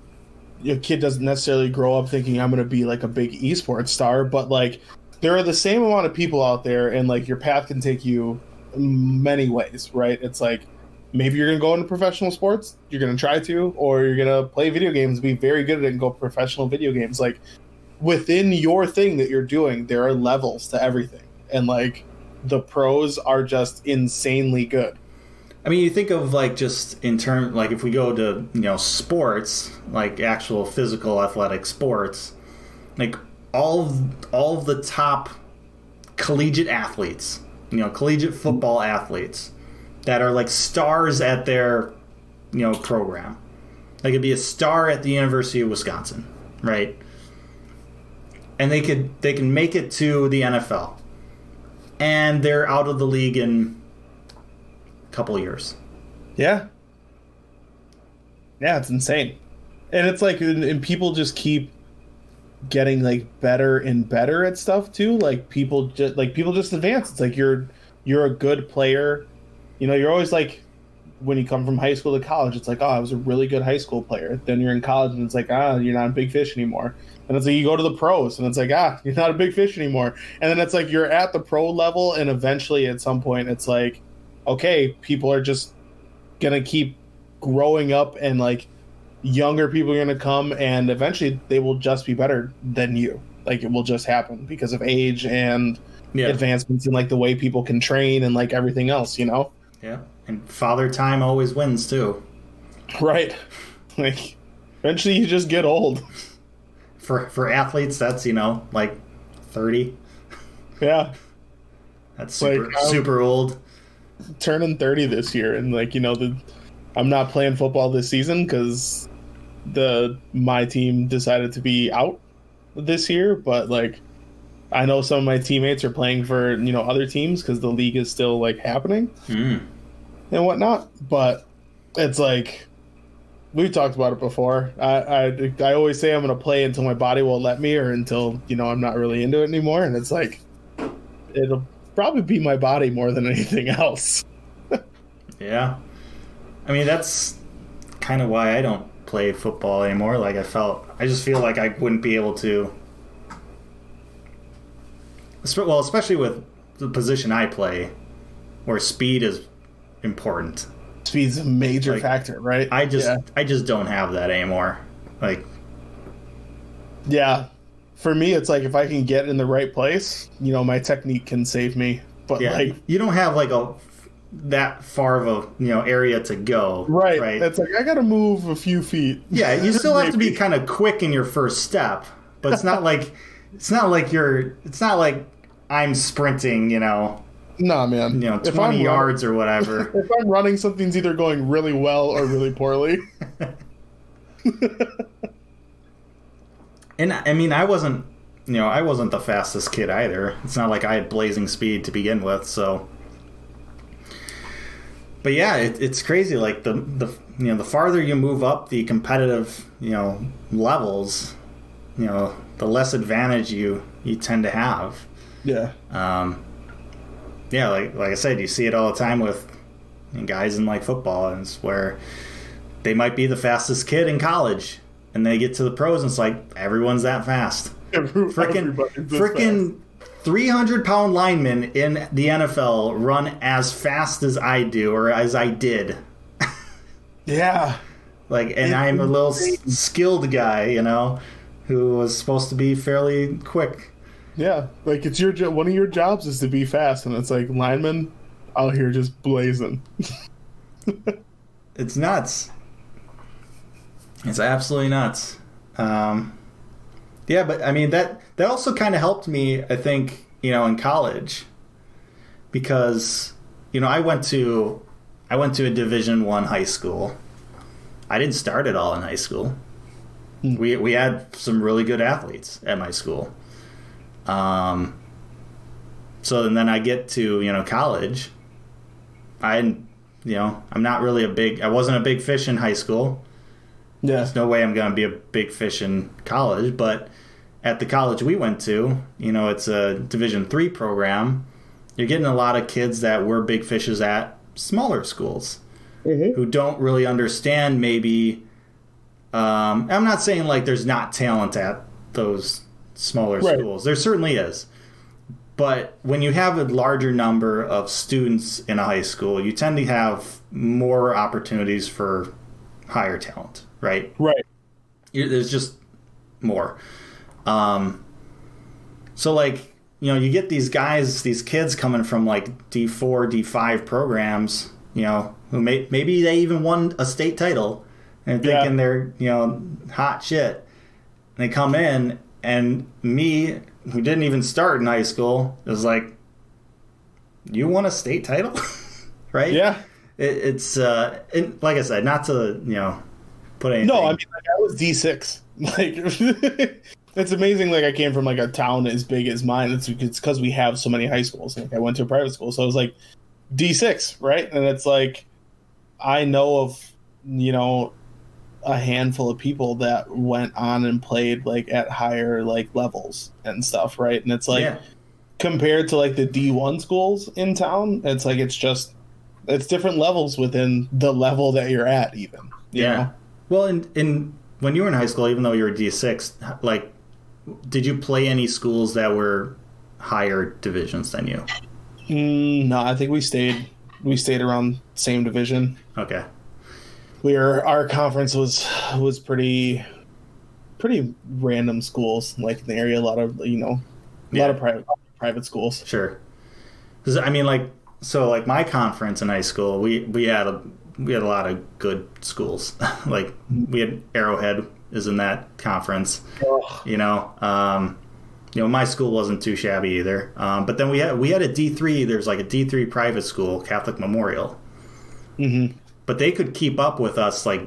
your kid doesn't necessarily grow up thinking I'm going to be like a big esports star, but like there are the same amount of people out there, and like your path can take you many ways, right? It's like maybe you're gonna go into professional sports, you're gonna try to, or you're gonna play video games, be very good at it, and go professional video games. Like within your thing that you're doing, there are levels to everything, and like the pros are just insanely good. I mean, you think of like just in term like if we go to you know sports, like actual physical athletic sports, like all of, all of the top collegiate athletes, you know, collegiate football athletes that are like stars at their you know program. They could be a star at the University of Wisconsin, right? And they could they can make it to the NFL, and they're out of the league in couple years. Yeah. Yeah, it's insane. And it's like and, and people just keep getting like better and better at stuff too. Like people just like people just advance. It's like you're you're a good player. You know, you're always like when you come from high school to college, it's like, oh, I was a really good high school player. Then you're in college and it's like, ah, you're not a big fish anymore. And it's like you go to the pros and it's like, ah, you're not a big fish anymore. And then it's like you're at the pro level and eventually at some point it's like, okay, people are just gonna keep growing up and like younger people are gonna come and eventually they will just be better than you. Like it will just happen because of age and Yeah. advancements in like the way people can train and like everything else, you know? Yeah. And father time always wins too. Right. Like eventually you just get old. For for athletes that's, you know, like 30. Yeah. That's super Like, um, super old. Turning 30 this year and like, you know, the I'm not playing football this season cuz the my team decided to be out this year, but like I know some of my teammates are playing for, you know, other teams cuz the league is still like happening. Mm. and whatnot. But it's like we've talked about it before. I, I I always say I'm gonna play until my body will let me, or until you know I'm not really into it anymore. And it's like it'll probably be my body more than anything else. Yeah. I mean, that's kind of why I don't play football anymore. Like I felt I just feel like I wouldn't be able to well, especially with the position I play where speed is important. Speed's a major Like, factor, right? I just yeah. I just don't have that anymore. Like yeah. For me, it's like if I can get in the right place, you know, my technique can save me. But yeah, like you don't have like a that far of a, you know, area to go. right, Right. it's like I got to move a few feet. Yeah, you still have to be kind of quick in your first step, but it's not like it's not like you're it's not like I'm sprinting, you know, Nah, man. you know, If 20 I'm yards or whatever. If I'm running, something's either going really well or really poorly. And I mean, I wasn't, you know, I wasn't the fastest kid either. It's not like I had blazing speed to begin with, so But yeah, it, it's crazy like the the you know, the farther you move up the competitive, you know, levels, you know, the less advantage you you tend to have. yeah. Um, yeah, like like I said, you see it all the time with guys in like football, and it's where they might be the fastest kid in college, and they get to the pros, and it's like everyone's that fast. Frickin' Everybody's this frickin' three hundred pound linemen in the NFL run as fast as I do, or as I did. Yeah. Like, and It's I'm a little insane. skilled guy, you know, who was supposed to be fairly quick. Yeah. Like it's your one of your jobs is to be fast, and it's like linemen out here just blazing. It's nuts. It's absolutely nuts. Um, yeah, but I mean that that also kind of helped me, I think, you know, in college, because you know I went to I went to a Division One high school. I didn't start it all in high school. Hmm. We we had some really good athletes at my school. Um, so and then I get to you know college. I you know I'm not really a big I wasn't a big fish in high school. Yeah. There's no way I'm going to be a big fish in college, but at the college we went to, you know, it's a Division three program. You're getting a lot of kids that were big fishes at smaller schools Mhm. who don't really understand maybe. Um, I'm not saying like there's not talent at those smaller Right. schools. There certainly is, but when you have a larger number of students in a high school, you tend to have more opportunities for higher talent, right? Right. There's just more. Um, so like you know, you get these guys, these kids coming from like D four, D five programs, you know, who may, maybe they even won a state title, and Yeah. thinking they're you know hot shit. And they come in, and me, who didn't even start in high school, is like, "You won a state title, right?" Yeah. It, it's uh, it, like I said, not to you know put anything. No, I mean like I was D six. Like it's amazing. Like I came from like a town as big as mine. It's it's because we have so many high schools. Like I went to a private school, so I was like D six, right? And it's like I know of you know a handful of people that went on and played like at higher like levels and stuff, right? And it's like yeah. compared to like the D one schools in town, it's like it's just it's different levels within the level that you're at, even. you Yeah. know? Well, in in when you were in high school, even though you were D six, like, did you play any schools that were higher divisions than you? Mm, no, I think we stayed we stayed around same division. Okay. We were our conference was was pretty pretty random schools like in the area. A lot of you know a Yeah. lot of private private schools. Sure. Because I mean, like, so like my conference in high school, we we had a we had a lot of good schools. like we had Arrowhead is in that conference. You know, um, you know, my school wasn't too shabby either. Um, but then we had we had a D three. There's like a D three private school, Catholic Memorial. hmm but they could keep up with us like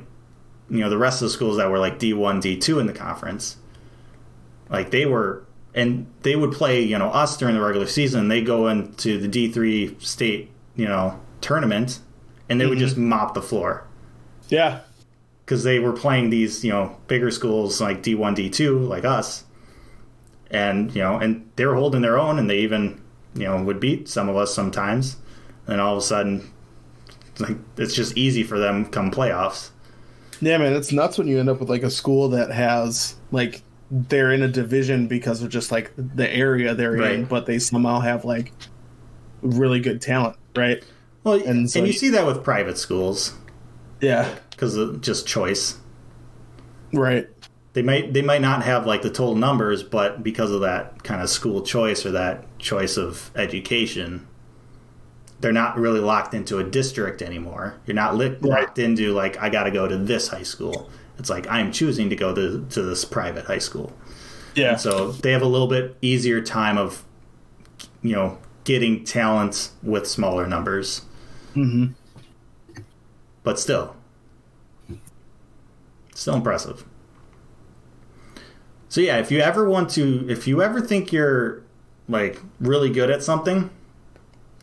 you know the rest of the schools that were like D1 D2 in the conference like they were and they would play you know us during the regular season they go into the D3 state you know tournament and they would mm-hmm. just mop the floor. Yeah, because they were playing these you know bigger schools like D1 D2 like us. And you know and they were holding their own and they even you know would beat some of us sometimes. And all of a sudden like it's just easy for them come playoffs. Yeah, man, it's nuts when you end up with like a school that has like they're in a division because of just like the area they're in, but they somehow have like really good talent, right? Well And and, you you- see that with private schools. Yeah, because of just choice. Right. they might they might not have like the total numbers but because of that kind of school choice or that choice of education they're not really locked into a district anymore. You're not li- locked into like i got to go to this high school. It's like i'm choosing to go to, to this private high school. Yeah, so they have a little bit easier time of you know getting talent with smaller numbers hmm but still. Still impressive. So yeah if you ever want to if you ever think you're like really good at something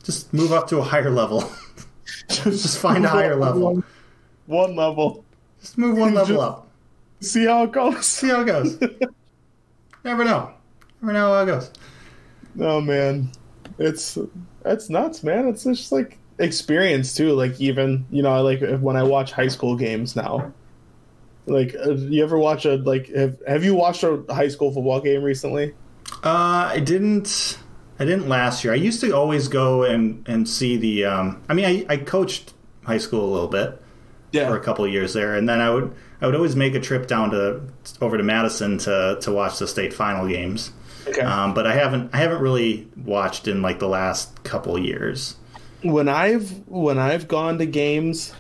just move up to a higher level. Just find a higher level. One, one level. just move one level Just- up. See how it goes. see how it goes. Never know. Never know how it goes. Oh man, it's it's nuts, man. It's just like experience too. Like even you know, I like when I watch high school games now. Like, uh, you ever watch a like? Have Have you watched a high school football game recently? Uh, I didn't. I didn't last year. I used to always go and and see the. Um, I mean, I, I coached high school a little bit yeah. for a couple of years there, and then I would I would always make a trip down to over to Madison to to watch the state final games. Okay. Um, but I haven't I haven't really watched in like the last couple of years. When I've when I've gone to games,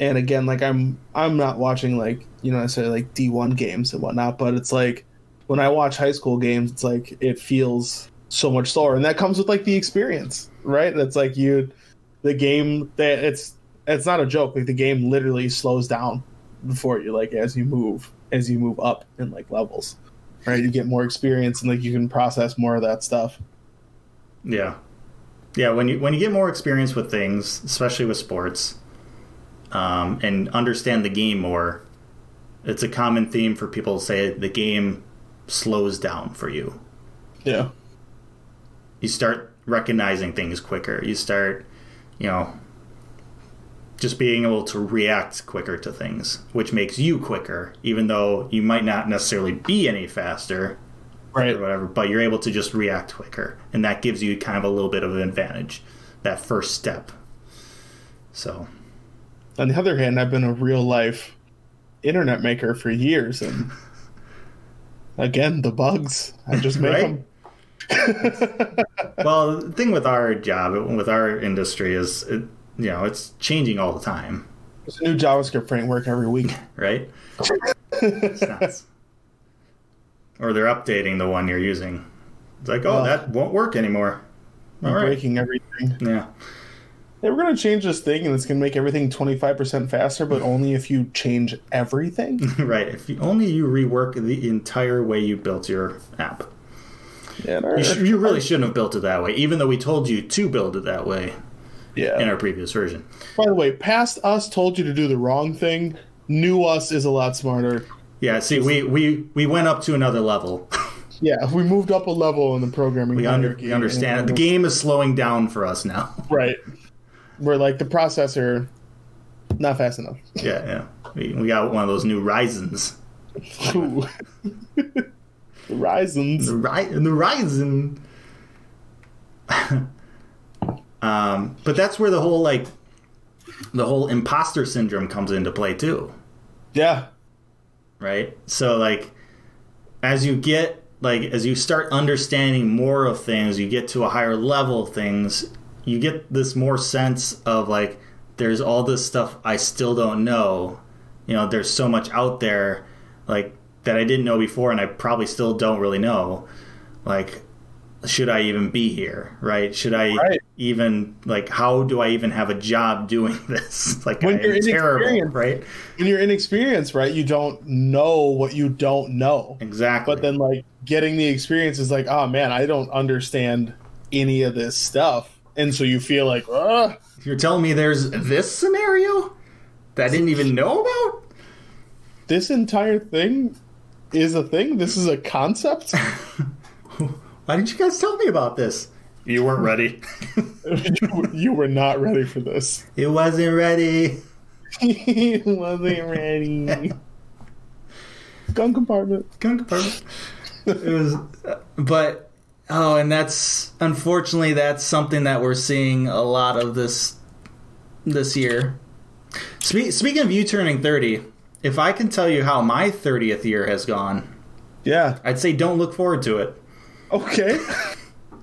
and again, like I'm I'm not watching like you know say like D one games and whatnot, but it's like when I watch high school games, it's like it feels so much slower, and that comes with like the experience, right? That's like you, the game that it's it's not a joke. Like the game literally slows down before you, like as you move as you move up in like levels, right? You get more experience and like you can process more of that stuff. Yeah, yeah. When you when you get more experience with things, especially with sports, um, and understand the game more, it's a common theme for people to say the game slows down for you. Yeah. You start recognizing things quicker. You start, you know, just being able to react quicker to things, which makes you quicker, even though you might not necessarily be any faster. Right. or whatever, but you're able to just react quicker, and that gives you kind of a little bit of an advantage. That first step. So On the other hand, I've been a real life internet maker for years, and again, the bugs. I just make Right? them. well, the thing with our job, with our industry, is it, you know it's changing all the time, There's a new JavaScript framework every week. right? It's nuts. Or they're updating the one you're using. It's like, oh, Well- that won't work anymore. All right. breaking everything. Yeah. They were going to change this thing, and it's going to make everything 25% faster, but only if you change everything. right. If you, only you rework the entire way you built your app. Yeah, You, sh- you really shouldn't have built it that way, even though we told you to build it that way yeah. in our previous version. By the way, past us told you to do the wrong thing. New us is a lot smarter. Yeah. See, we we we went up to another level. Yeah, we moved up a level in the programming. we, under, we understand The game is slowing down for us now. Right. We're like the processor, not fast enough. yeah. Yeah. We, we got one of those new Ryzen's. Ooh. the Ryzen's. The the Ryzen. um, but that's where the whole like the whole imposter syndrome comes into play too. Yeah. Right? So like as you get like as you start understanding more of things, you get to a higher level of things, you get this more sense of like there's all this stuff I still don't know. You know, there's so much out there like that I didn't know before and I probably still don't really know. Like should I even be here, right? Should I Right. even like how do I even have a job doing this? like When I you're terrible, inexperienced. right? When you're inexperienced, right, you don't know what you don't know. Exactly. But then, like, getting the experience is like, oh man, I don't understand any of this stuff. And so you feel like, ah, You're telling me there's this scenario that I didn't even know about? this entire thing is a thing? This is a concept? Why didn't you guys tell me about this? You weren't ready. you, you were not ready for this. it wasn't ready. he wasn't ready. Gun compartment. Gun compartment. it was, uh, but oh, and that's unfortunately that's something that we're seeing a lot of this this year. Spe- speaking of you turning thirty, if I can tell you how my thirtieth year has gone, Yeah. I'd say don't look forward to it. Okay.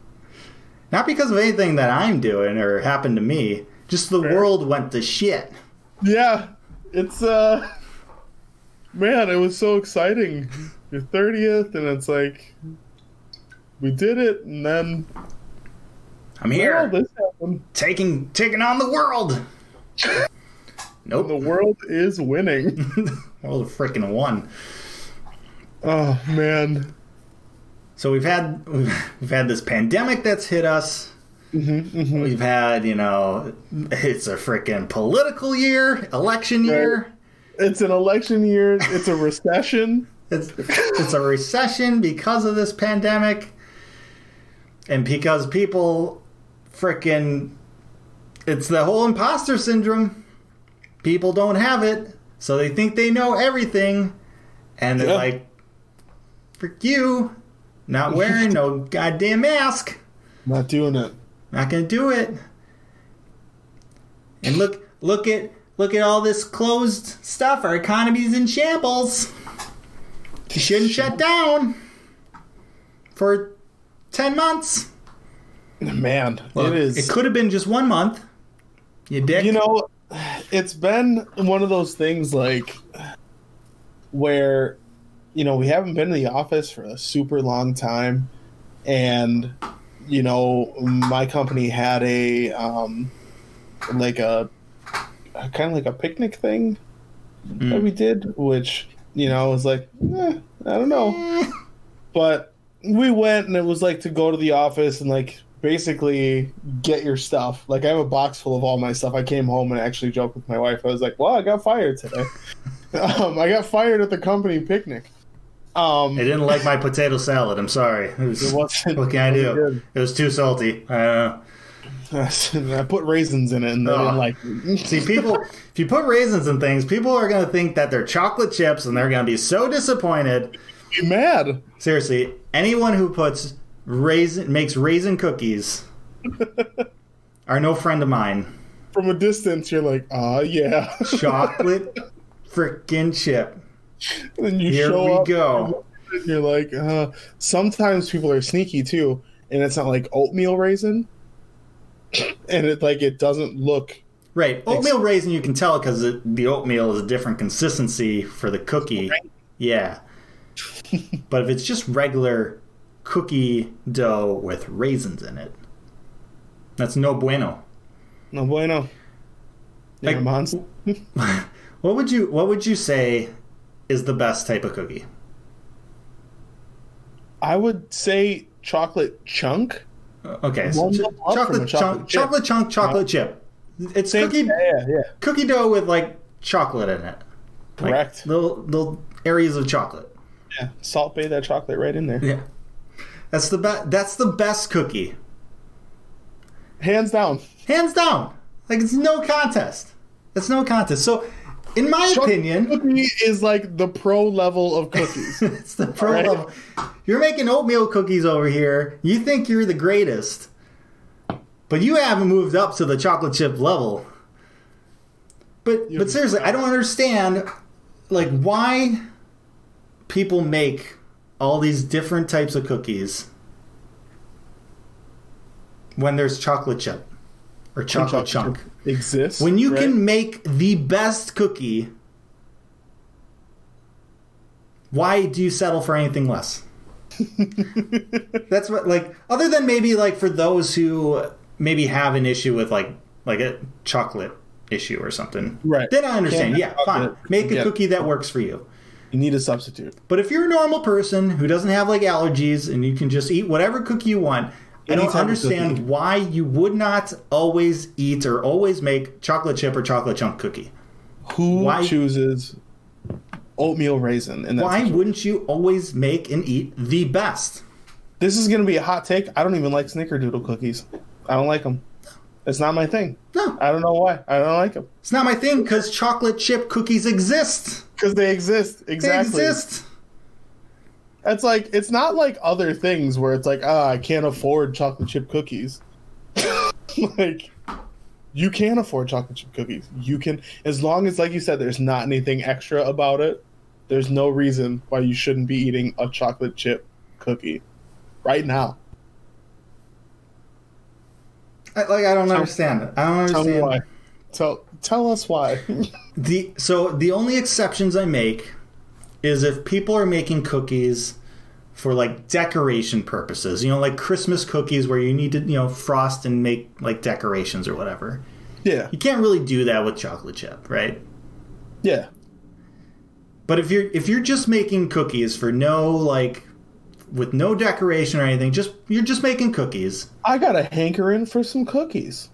Not because of anything that I'm doing or happened to me. Just the world went to shit. Yeah. It's uh man, it was so exciting. Your 30th and it's like we did it and then I'm here, taking taking on the world. Nope, The world is winning. world freaking won. oh man. So we've had we've had this pandemic that's hit us. Mm-hmm, We've had you know it's a freaking political year, election year. It's an election year, it's a recession. It's it's a recession because of this pandemic, and because people freaking it's the whole imposter syndrome. People don't have it, so they think they know everything, and they're Yeah. like, "Frick you, not wearing no goddamn mask, Not doing it. not gonna do it." And look, look at look at all this closed stuff. Our economy's in shambles. You shouldn't shut down for 10 months. Man, Look, it is It could have been just one month. You dick. You know, it's been one of those things like where you know we haven't been in the office for a super long time, and you know my company had a um, like a kind of like a picnic thing that we did, which you know I was like eh, I don't know, but we went and it was like to go to the office and like basically get your stuff. Like I have a box full of all my stuff. I came home and actually joked with my wife. I was like, "Well, I got fired today. um, I got fired at the company picnic." Um, I didn't like my potato salad. I'm sorry. It was, It wasn't- what can I do? wasn't It was too salty. I know. I put raisins in it, and they Ugh. didn't like. it. See, people, if you put raisins in things, people are going to think that they're chocolate chips and they're going to be so disappointed. be mad. Seriously, anyone who puts raisin makes raisin cookies are no friend of mine. From a distance, you're like, ah, yeah. Chocolate frickin' chip. Then you Here show we up, go. and You're like, uh, sometimes people are sneaky too, and it's not like oatmeal raisin, and it like it doesn't look. Right, oatmeal raisin you can tell because the oatmeal is a different consistency for the cookie. Yeah, but if it's just regular cookie dough with raisins in it, that's no bueno. No bueno. Yeah, Like- monster. What would you What would you say is the best type of cookie? I would say chocolate chunk. Uh, okay, so ch- chocolate, chunk, chocolate chip. chocolate chunk, chocolate chip. It's Same- cookie Yeah, yeah, cookie dough with like chocolate in it. Like, Correct. Little little areas of chocolate. yeah. Salt Bae that chocolate right in there. Yeah, that's the best. That's the best cookie, Hands down. hands down. Like it's no contest. It's no contest. So, in my opinion, cookie is like the pro level of cookies. it's the pro Right. level. You're making oatmeal cookies over here. You think you're the greatest, but you haven't moved up to the chocolate chip level. But but seriously, I don't understand like why people make all these different types of cookies when there's chocolate chip or chocolate chunk. Exists. When you right? can make the best cookie, why do you settle for anything less? That's what like other than maybe like for those who maybe have an issue with like like a chocolate issue or something. Right. Then I understand. Yeah, fine. Make a Yeah. cookie that works for you. you need a substitute. But if you're a normal person who doesn't have like allergies and you can just eat whatever cookie you want, I don't understand why you would not always eat or always make chocolate chip or chocolate chunk cookie. Who Why- chooses oatmeal raisin? And Why wouldn't you always make and eat the best? This is going to be a hot take. I don't even like snickerdoodle cookies. I don't like them. It's not my thing. No, I don't know why. I don't like them it's not my thing because chocolate chip cookies exist. because they exist. They Exactly. exist. It's like it's not like other things where it's like, ah, I can't afford chocolate chip cookies. like you can afford chocolate chip cookies. You can as long as like you said there's not anything extra about it, there's no reason why you shouldn't be eating a chocolate chip cookie right now. I, like I don't understand it. I don't Tell understand. why. Tell tell us why. The so the only exceptions I make is if people are making cookies for like decoration purposes. You know, like Christmas cookies where you need to, you know, frost and make like decorations or whatever. yeah. You can't really do that with chocolate chip, right? Yeah. But if you're if you're just making cookies for no like with no decoration or anything, just you're just making cookies. I got a hankering for some cookies.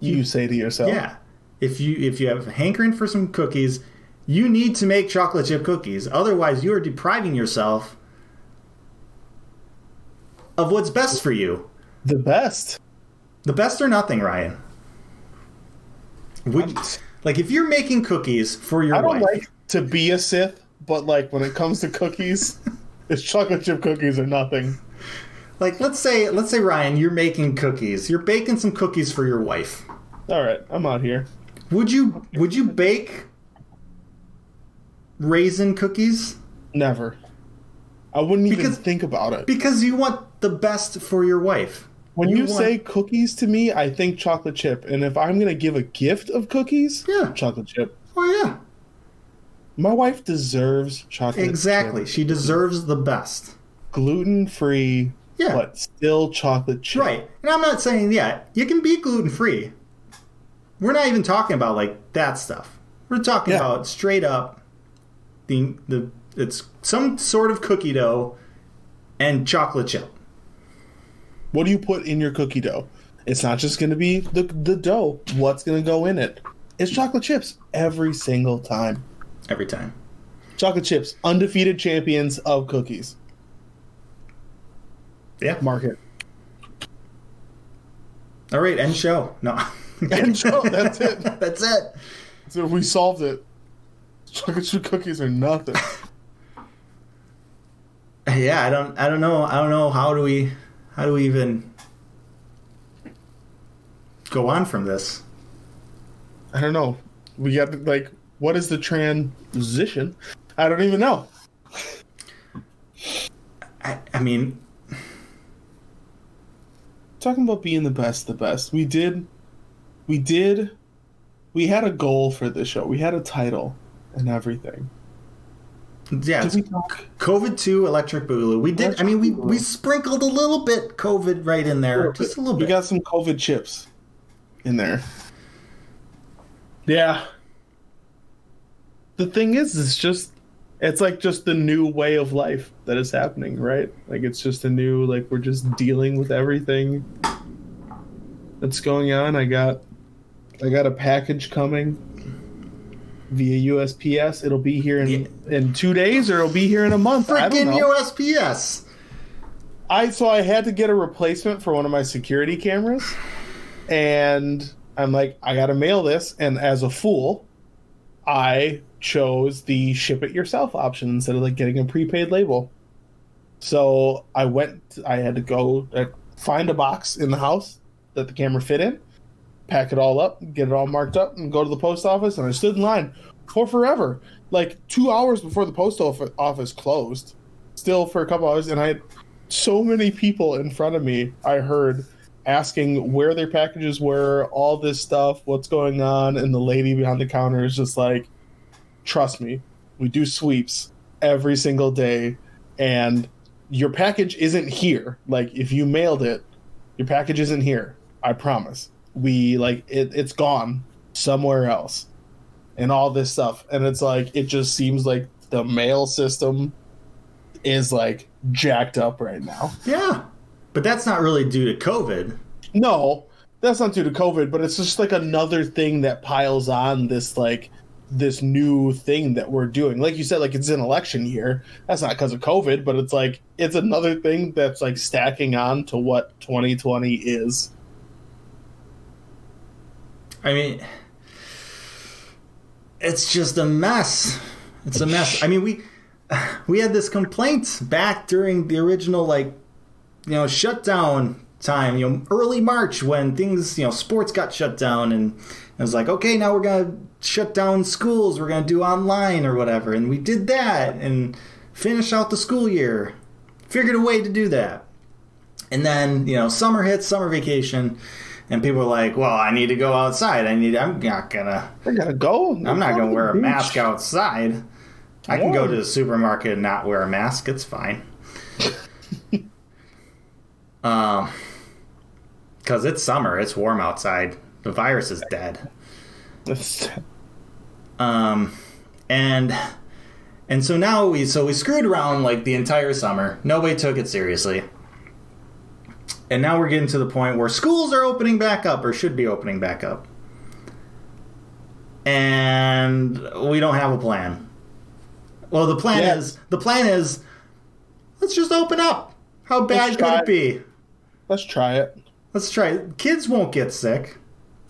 You say to yourself. Yeah. If you if you have a hankering for some cookies, you need to make chocolate chip cookies. Otherwise, you are depriving yourself of what's best for you. The best. The best or nothing, Ryan. Would, like if you're making cookies for your I don't wife, like to be a Sith, but like when it comes to cookies, it's chocolate chip cookies or nothing. like let's say let's say Ryan, you're making cookies. You're baking some cookies for your wife. All right, I'm out here. Would you would you bake raisin cookies Never. I wouldn't even Because- think about it. because you want the best for your wife? When you, want- say cookies to me, I think chocolate chip. And if I'm gonna give a gift of cookies, Yeah. chocolate chip. Oh yeah. My wife deserves chocolate Exactly. chip. She deserves the best. Gluten free, Yeah. but still chocolate chip. Right. And I'm not saying, yeah, you can be gluten free. We're not even talking about like that stuff. We're talking Yeah. about straight up the the it's some sort of cookie dough and chocolate chip. What do you put in your cookie dough? It's not just going to be the the dough. What's going to go in it? It's chocolate chips every single time. every time. Chocolate chips, undefeated champions of cookies. Yeah. Market. All right, end show. No. End show, that's it. That's it. So we solved it. Chocolate chip cookies are nothing. yeah, I don't I don't know I don't know how do we how do we even go on from this? I don't know. We got like, what is the transition? I don't even know. I, I mean, talking about being the best, the best. We did, we did, we had a goal for this show. We had a title and everything. Yeah, Did we talk? COVID two Electric Boogaloo. We did. I mean, we we sprinkled a little bit COVID right in there, just a little bit. We got some COVID chips in there. Yeah. The thing is, it's just, it's like just the new way of life that is happening, right? Like it's just a new, like we're just dealing with everything that's going on. I got, I got a package coming via USPS. It'll be here in in two days, or it'll be here in a month. Freaking. USPS. I so I had to get a replacement for one of my security cameras, and I'm like, I gotta mail this. And as a fool, I chose the ship it yourself option instead of like getting a prepaid label. So I went. I had to go uh, find a box in the house that the camera fit in, pack it all up, get it all marked up, and go to the post office. And I stood in line for forever, like two hours before the post office closed. Still for a couple hours, and I had so many people in front of me. I heard asking where their packages were, all this stuff, what's going on, and the lady behind the counter is just like, "Trust me, we do sweeps every single day, and your package isn't here. Like if you mailed it, your package isn't here. I promise. We like it. It's gone somewhere else." And all this stuff, and it's like it just seems like the mail system is like jacked up right now. Yeah, but that's not really due to COVID. No, that's not due to COVID, but it's just like another thing that piles on this like this new thing that we're doing. Like you said, like it's an election year. That's not because of COVID, but it's like it's another thing that's like stacking on to what 2020 is. I mean, it's just a mess. It's a mess. I mean, we we had this complaint back during the original like you know shutdown time, you know, early March when things, you know, sports got shut down and it was like, okay, now we're going to shut down schools, we're going to do online or whatever. And we did that and finish out the school year. Figured a way to do that. And then, you know, summer hits, summer vacation, and people are like, "Well, I need to go outside. I need. I'm not gonna. I gotta go. I'm not gonna wear a mask outside. I can go to the supermarket and not wear a mask. It's fine. um, because it's summer. It's warm outside. The virus is dead. Um, and and so now we so we screwed around like the entire summer. Nobody took it seriously. And now we're getting to the point where schools are opening back up or should be opening back up. And we don't have a plan. Well, the plan Yeah. is the plan is let's just open up. How bad could try. it be? Let's try it. Let's try it. Kids won't get sick.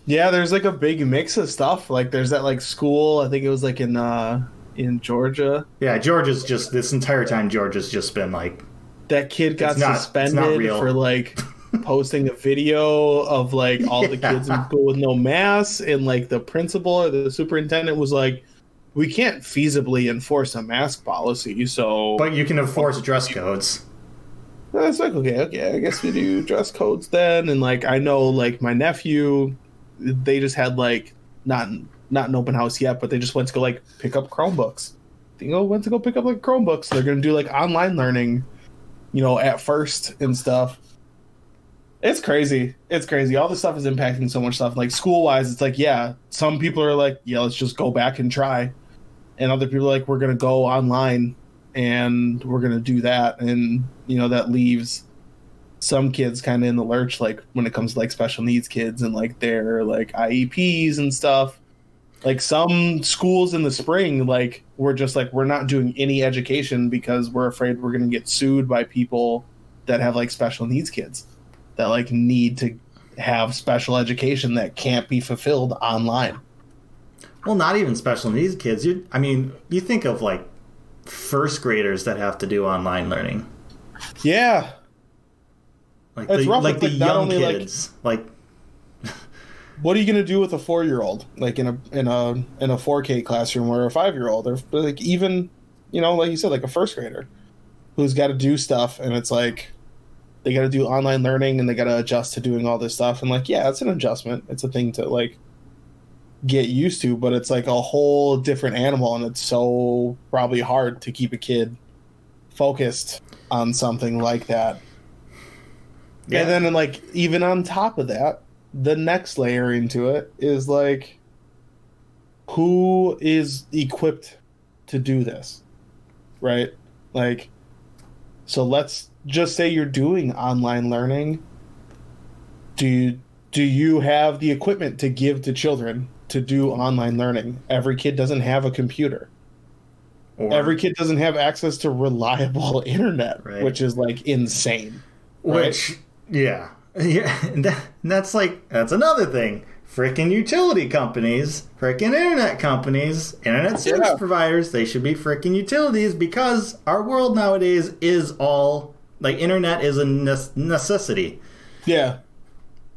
Yeah, there's like a big mix of stuff. Like there's that like school. I think it was like in uh in Georgia. Yeah, Georgia's just this entire time Georgia's just been like That kid got not- suspended for like posting a video of like all the Yeah. kids in school with no masks, and like the principal or the superintendent was like, "We can't feasibly enforce a mask policy." So but you can enforce dress codes. It's like okay, okay. I guess we do dress codes then, and like I know, like my nephew, they just had like not not an open house yet, but they just went to go like pick up Chromebooks. They go went to go pick up like Chromebooks. They're gonna do like online learning, you know, at first and stuff. It's crazy. It's crazy. All this stuff is impacting so much stuff. Like school wise, it's like yeah, some people are like yeah, let's just go back and try, and other people are like we're gonna go online and we're gonna do that and you know that leaves some kids kind of in the lurch like when it comes to like special needs kids and like their like IEPs and stuff like some schools in the spring like we're just like we're not doing any education because we're afraid we're going to get sued by people that have like special needs kids that like need to have special education that can't be fulfilled online Well, not even special needs kids. You, I mean, you think of like first graders that have to do online learning. Yeah, Like the, rough. like It's the like young only, like- kids. Like, what are you gonna do with a four year old like in a in a in a 4K classroom or a five year old or like even you know like you said like a first grader who's got to do stuff and it's like they got to do online learning and they got to adjust to doing all this stuff. And like yeah it's an adjustment. It's a thing to like get used to but it's like a whole different animal and it's so probably hard to keep a kid focused on something like that. Yeah. and then like even on top of that the next layer into it is like who is equipped to do this right? Like so let's just say you're doing online learning. Do you do you have the equipment to give to children to do online learning? Every kid doesn't have a computer. Or, every kid doesn't have access to reliable internet Right. which is like insane which, yeah, yeah, that, and that's like that's another thing. Freaking utility companies, freaking internet companies, internet service Yeah. providers, they should be freaking utilities because our world nowadays is all like internet is a necessity. yeah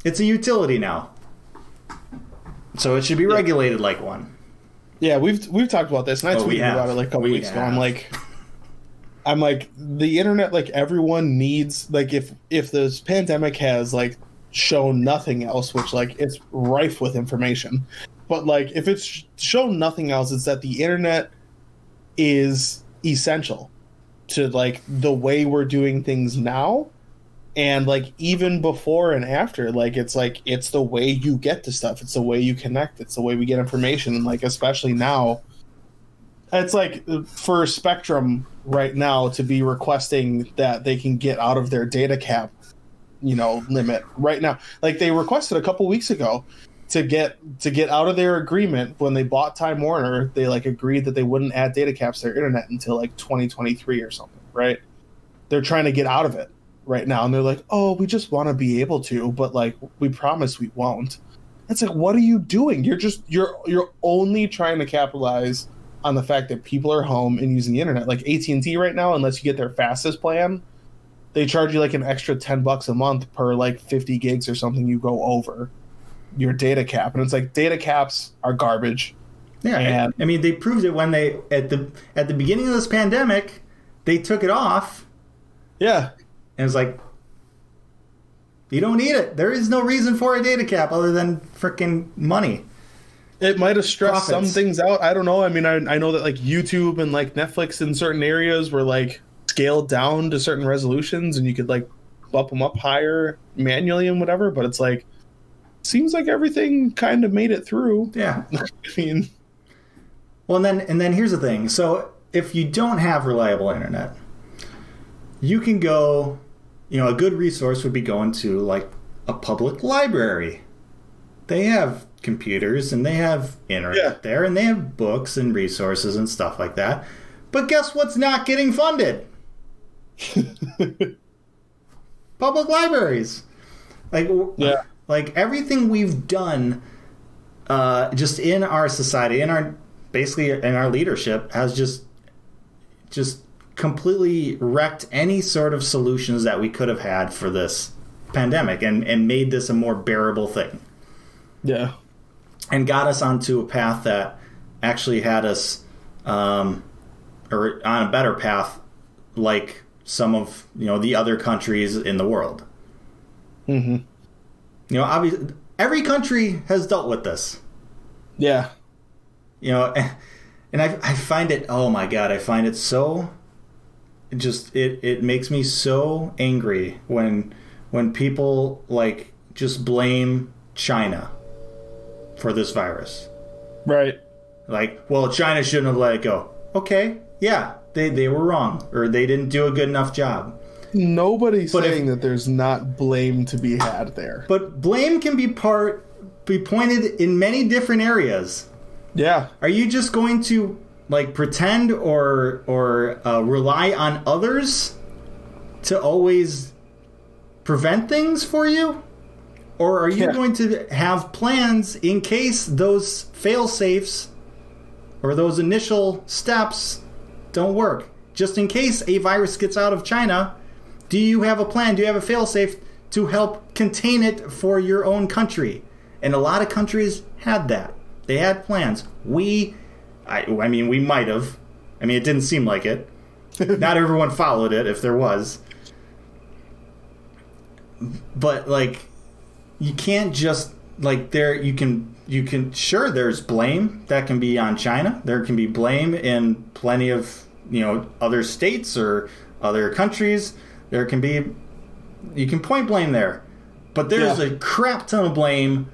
It's a utility now. So it should be regulated like one. Yeah, we've we've talked about this, and I Oh, we tweeted have. about it like a couple We weeks ago. I'm like, I'm like, the internet, like everyone needs, like if if this pandemic has like shown nothing else, which like it's rife with information, but like if it's sh- shown nothing else, it's that the internet is essential to like the way we're doing things now. And like even before and after like it's like it's the way you get to stuff. It's the way you connect. It's the way we get information. And like especially now it's like for spectrum right now to be requesting that they can get out of their data cap you know limit right now. Like they requested a couple weeks ago to get to get out of their agreement. When they bought time warner they like agreed that they wouldn't add data caps to their internet until like 2023 or something right? They're trying to get out of it right now. And they're like oh we just want to be able to but like we promise we won't. It's like what are you doing? You're just you're you're only trying to capitalize on the fact that people are home and using the internet. Like AT&T right now unless you get their fastest plan they charge you like an extra 10 bucks a month per like 50 gigs or something you go over your data cap. And it's like data caps are garbage. Yeah, And- I mean they proved it when they at the at the beginning of this pandemic, they took it off. Yeah. And it's like you don't need it. There is no reason for a data cap other than freaking money. it might have stressed some things out. I don't know. I mean I, I know that like youtube and like netflix in certain areas were like scaled down to certain resolutions and you could like bump them up higher manually and whatever but it's like seems like everything kind of made it through Yeah. i mean Well, and then and then here's the thing. So if you don't have reliable internet, you can go. You know, a good resource would be going to like a public library. They have computers and they have internet Yeah. there, and they have books and resources and stuff like that. But guess what's not getting funded? Public libraries. Like Yeah. like everything we've done uh, just in our society in our basically in our leadership has just just completely wrecked any sort of solutions that we could have had for this pandemic and and made this a more bearable thing yeah and got us onto a path that actually had us um, or on a better path like some of you know the other countries in the world. Hmm you know obviously every country has dealt with this. Yeah. You know and I, I find it oh my god i find it so it just it, it makes me so angry when when people like just blame china for this virus. Right. Like well china shouldn't have let it go. Okay yeah they, they were wrong or they didn't do a good enough job nobody's But if- saying that there's not blame to be had there but blame can be part be pointed in many different areas yeah Are you just going to like pretend or or uh, rely on others to always prevent things for you? Or are you Yeah. going to have plans in case those fail safes or those initial steps don't work. Just in case a virus gets out of China, do you have a plan? Do you have a failsafe to help contain it for your own country? And a lot of countries had that. They had plans. We, I, I mean, we might have. I mean, it didn't seem like it. Not everyone followed it, if there was. But like, you can't just like there. You can you can sure there's blame that can be on China. There can be blame in plenty of you know other states or other countries. There can be you can point blame there, but there's Yeah. a crap ton of blame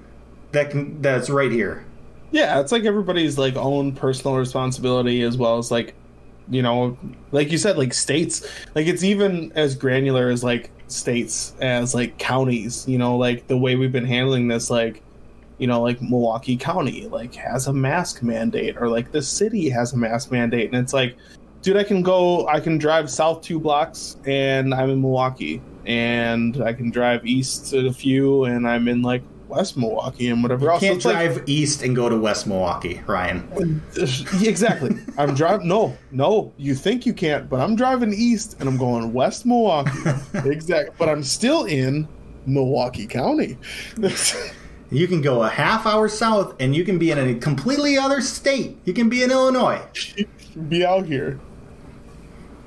that can that's right here. Yeah, it's like everybody's like own personal responsibility as well as like you know, like you said, like states. Like it's even as granular as like states as like counties, you know, like the way we've been handling this, like you know, like Milwaukee County like has a mask mandate or like the city has a mask mandate and it's like dude I can go I can drive south two blocks and I'm in Milwaukee and I can drive east a few and I'm in like West Milwaukee and whatever You else. Can't like- drive east and go to West Milwaukee, Ryan. exactly. I'm driving. No, no, you think you can't, but I'm driving east and I'm going west Milwaukee. exactly. But I'm still in Milwaukee County. You can go a half hour south and you can be in a completely other state. You can be in Illinois. Be out here.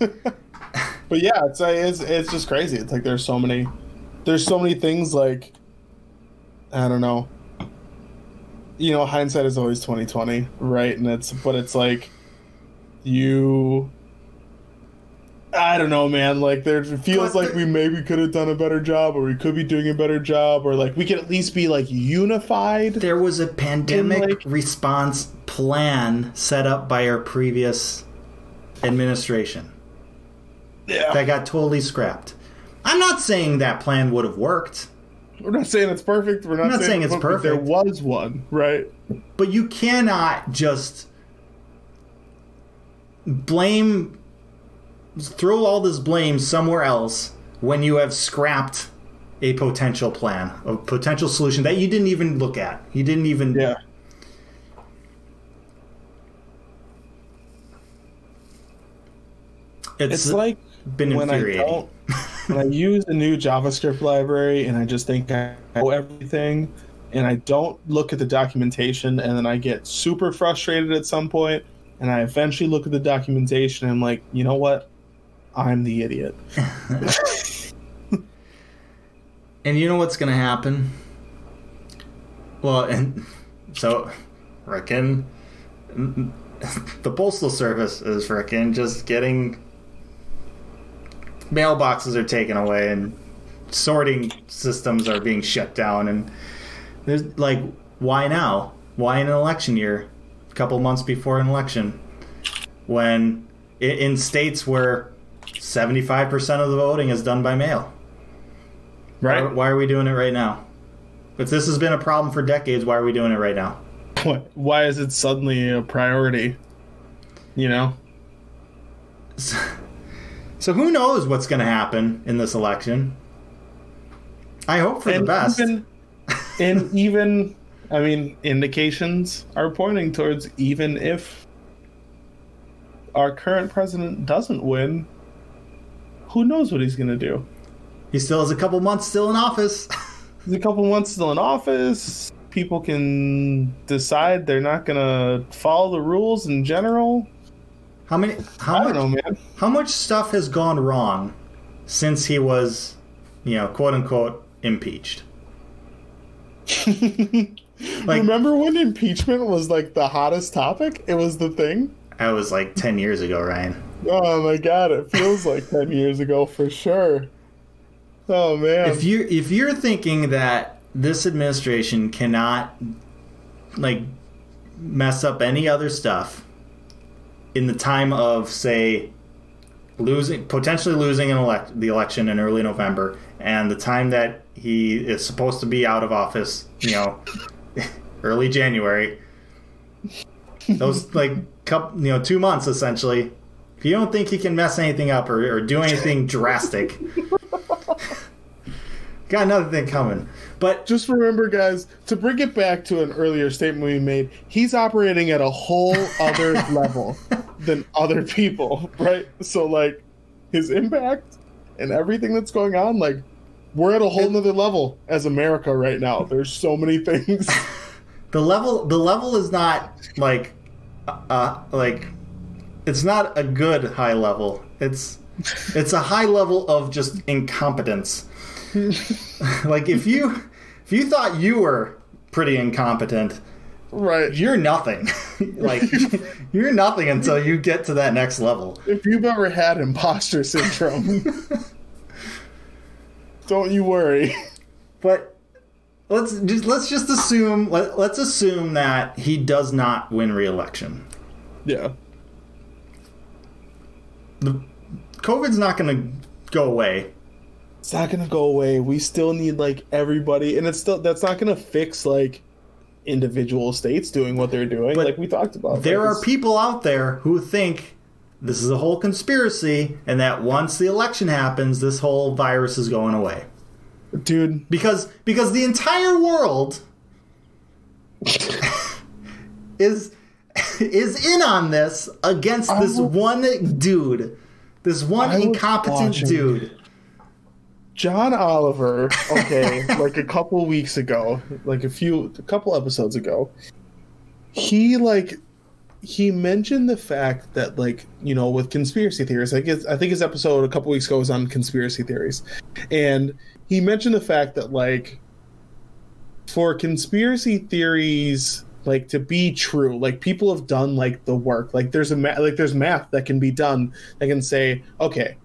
but yeah, it's, uh, it's it's just crazy. It's like there's so many, there's so many things like, I don't know. You know, hindsight is always twenty twenty, right? And it's but it's like, you. I don't know, man. Like there it feels like we maybe could have done a better job, or we could be doing a better job, or like we could at least be like unified. There was a pandemic like- response plan set up by our previous administration Yeah, that got totally scrapped. I'm not saying that plan would have worked, we're not saying it's perfect. We're not, not saying it's perfect. There was one, right? but you cannot just blame throw all this blame somewhere else when you have scrapped a potential plan, a potential solution that you didn't even look at. You didn't even Yeah. It's, It's like been when I don't when I use a new JavaScript library and I just think I know everything and I don't look at the documentation and then I get super frustrated at some point and I eventually look at the documentation and I'm like, you know what? I'm the idiot. And you know what's going to happen? Well, and so, frickin' the postal service is frickin' just getting mailboxes are taken away and sorting systems are being shut down and there's like why now why in an election year a couple months before an election when in states where 75% of the voting is done by mail why, why are we doing it right now if this has been a problem for decades why are we doing it right now What? Why is it suddenly a priority? You know? so who knows what's going to happen in this election i hope for the best Even, and even, I mean, indications are pointing towards even if our current president doesn't win, who knows what he's going to do? he still has a couple months still in office He's a couple months still in office. People can decide they're not going to follow the rules in general. how many how I much don't know, man. how much stuff has gone wrong since he was you know quote unquote impeached like Remember when impeachment was like the hottest topic? It was the thing. that was like 10 years ago ryan Oh my god, it feels like 10 years ago for sure. Oh man. if you if you're thinking that this administration cannot like mess up any other stuff in the time of say losing potentially losing an elect the election in early November and the time that he is supposed to be out of office, you know, early January. Those like couple, you know, 2 months essentially. If you don't think he can mess anything up or, or do anything drastic, got another thing coming. But Just remember, guys, to bring it back to an earlier statement we made, he's operating at a whole other level than other people, right? So, like, his impact and everything that's going on, like, we're at a whole nother level as America right now. There's so many things. the level the level is not like uh like it's not a good high level. It's it's a high level of just incompetence. like if you if you thought you were pretty incompetent, right. you're nothing. like you're nothing until you get to that next level. If you've ever had imposter syndrome, don't you worry. But let's just let's just assume let, let's assume that he does not win re-election. Yeah. The COVID's not going to go away. It's not gonna go away. We still need like everybody, and it's still that's not gonna fix like individual states doing what they're doing, But like we talked about. There Like, are people out there who think this is a whole conspiracy and that once the election happens, this whole virus is going away. dude. Because because the entire world is is in on this against I this was- one dude. This one I incompetent dude. John Oliver, okay, like a couple weeks ago, like a few, a couple episodes ago, he like he mentioned the fact that like you know with conspiracy theories, I guess I think his episode a couple weeks ago was on conspiracy theories, and he mentioned the fact that like for conspiracy theories like to be true like people have done like the work like there's a ma- like there's math that can be done that can say okay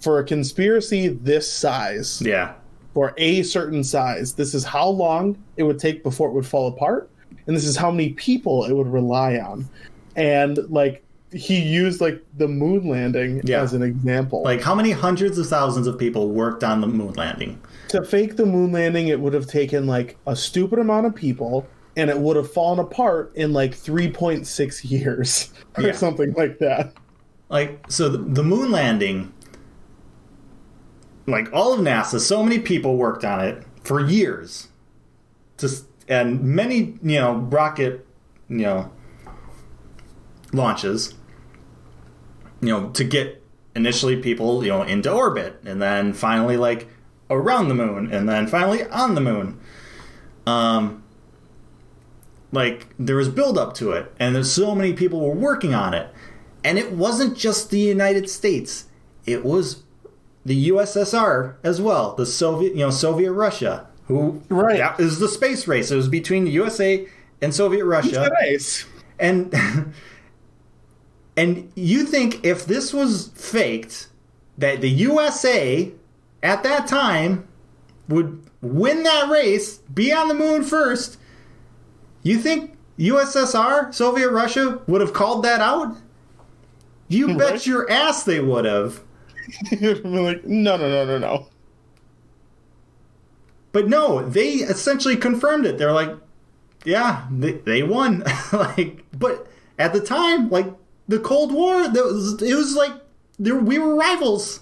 for a conspiracy this size Yeah. for a certain size this is how long it would take before it would fall apart and this is how many people it would rely on and like he used like the moon landing Yeah. as an example Like how many hundreds of thousands of people worked on the moon landing? to fake the moon landing, it would have taken like a stupid amount of people, and it would have fallen apart in like 3.6 years or Yeah. something like that. Like so the, the moon landing like all of NASA, so many people worked on it for years. Just and many, you know, rocket, you know, launches you know, to get initially people, you know, into orbit and then finally like around the moon and then finally on the moon. Um like there was build up to it and there's so many people were working on it. And it wasn't just the United States. It was the USSR as well, the Soviet, you know, Soviet Russia, who Right. that is the space race. It was between the USA and Soviet Russia. Nice. And and you think if this was faked, that the USA at that time would win that race, be on the moon first, you think USSR, Soviet Russia, would have called that out? You bet Right. your ass they would have. Like, no, no, no, no, no. But no, they essentially confirmed it. They're like, yeah, they, they won. like, but at the time, like the Cold War, that was, it was like there, we were rivals.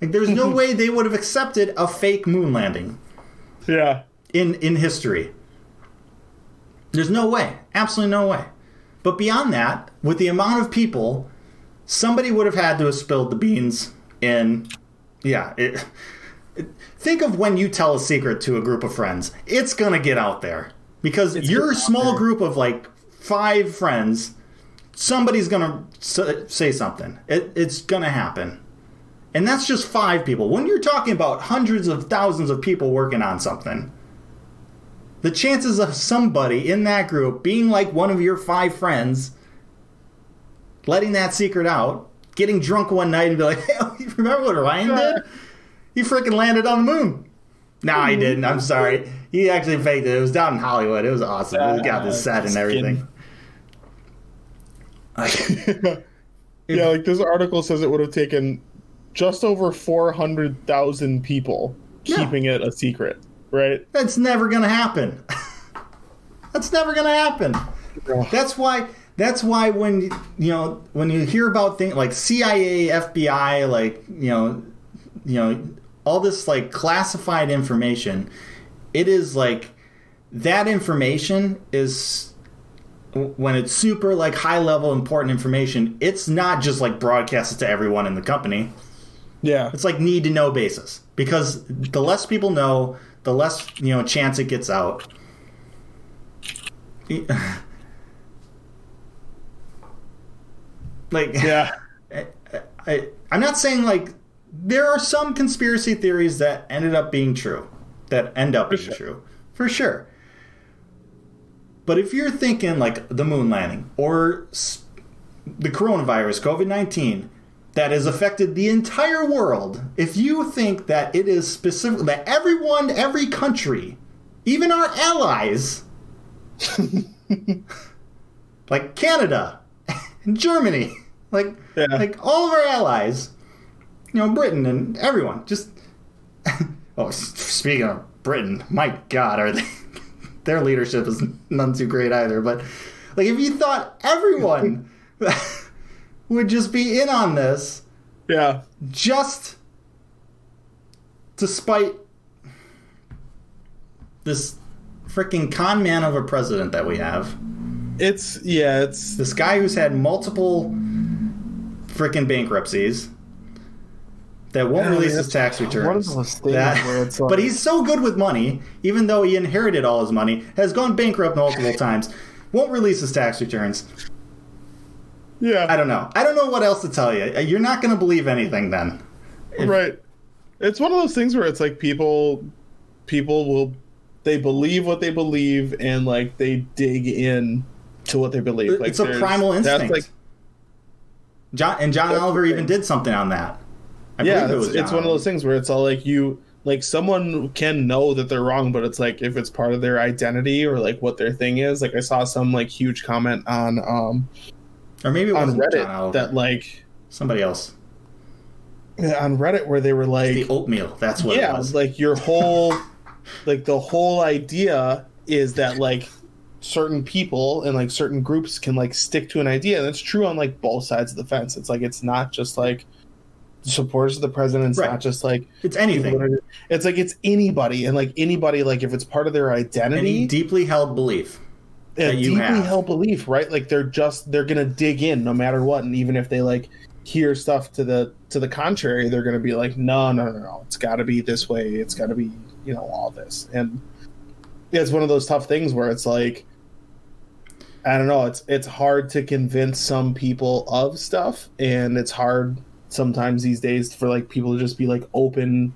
like, there's no way they would have accepted a fake moon landing Yeah. in in history. There's no way, absolutely no way. But beyond that, with the amount of people, somebody would have had to have spilled the beans in. Yeah, it, it- think of when you tell a secret to a group of friends. It's gonna get out there because It's your small there. group of like five friends. Somebody's gonna say something. It, it's gonna happen. And that's just five people. When you're talking about hundreds of thousands of people working on something, the chances of somebody in that group being like one of your five friends, letting that secret out, getting drunk one night and be like, hey, you remember what Ryan did? He freaking landed on the moon. No, he hmm. didn't. I'm sorry. He actually faked it. It was down in Hollywood. It was awesome. We got the set and everything. yeah, like this article says it would have taken just over 400,000 people Yeah. keeping it a secret, right? That's never gonna happen. that's never gonna happen. That's why. That's why when you know when you hear about things like CIA, FBI, like you know, you know, all this like classified information. It is like that information is when it's super like high level important information. It's not just like broadcasted to everyone in the company. Yeah. It's like need to know basis because the less people know, the less you know chance it gets out. like Yeah. I, I, I'm not saying like there are some conspiracy theories that ended up being true, that end up being sure. true, for sure. But if you're thinking like the moon landing or the coronavirus, COVID 19, that has affected the entire world, if you think that it is specific, that everyone, every country, even our allies, like Canada and Germany, like Yeah. like all of our allies, you know, Britain and everyone, just oh, speaking of Britain, my God, are they? Their leadership is none too great either. But like, if you thought everyone would just be in on this, Yeah. just despite this freaking con man of a president that we have. It's yeah, it's This guy who's had multiple freaking bankruptcies that won't Yeah, release his tax returns. That- like- but he's so good with money, even though he inherited all his money, has gone bankrupt multiple times, won't release his tax returns. Yeah. I don't know. I don't know what else to tell you. You're not going to believe anything then. If- right it's one of those things where it's like people people will they believe what they believe and like they dig in to what they believe like it's a primal that's, instinct. like John and John Oliver even did something on that. I yeah it it's, it's one of those things where it's all like you like someone can know that they're wrong but it's like if it's part of their identity or like what their thing is like i saw some like huge comment on um or maybe it on reddit that like somebody else. on reddit where they were like The oatmeal. That's what yeah it was. like your whole like the whole idea is that like certain people and like certain groups can like stick to an idea and it's true on like both sides of the fence it's like it's not just like supporters of the president it's Right. not just like it's anything. are- it's like it's anybody and like anybody like if it's part of their identity Any deeply held belief. A that deeply have. held belief right? Like they're just they're gonna dig in no matter what. And even if they like hear stuff to the to the contrary they're gonna be like no no no no. It's got to be this way. It's got to be you know all this. And it's one of those tough things where it's like i don't know. It's it's hard to convince some people of stuff. And it's hard sometimes these days for like people to just be like open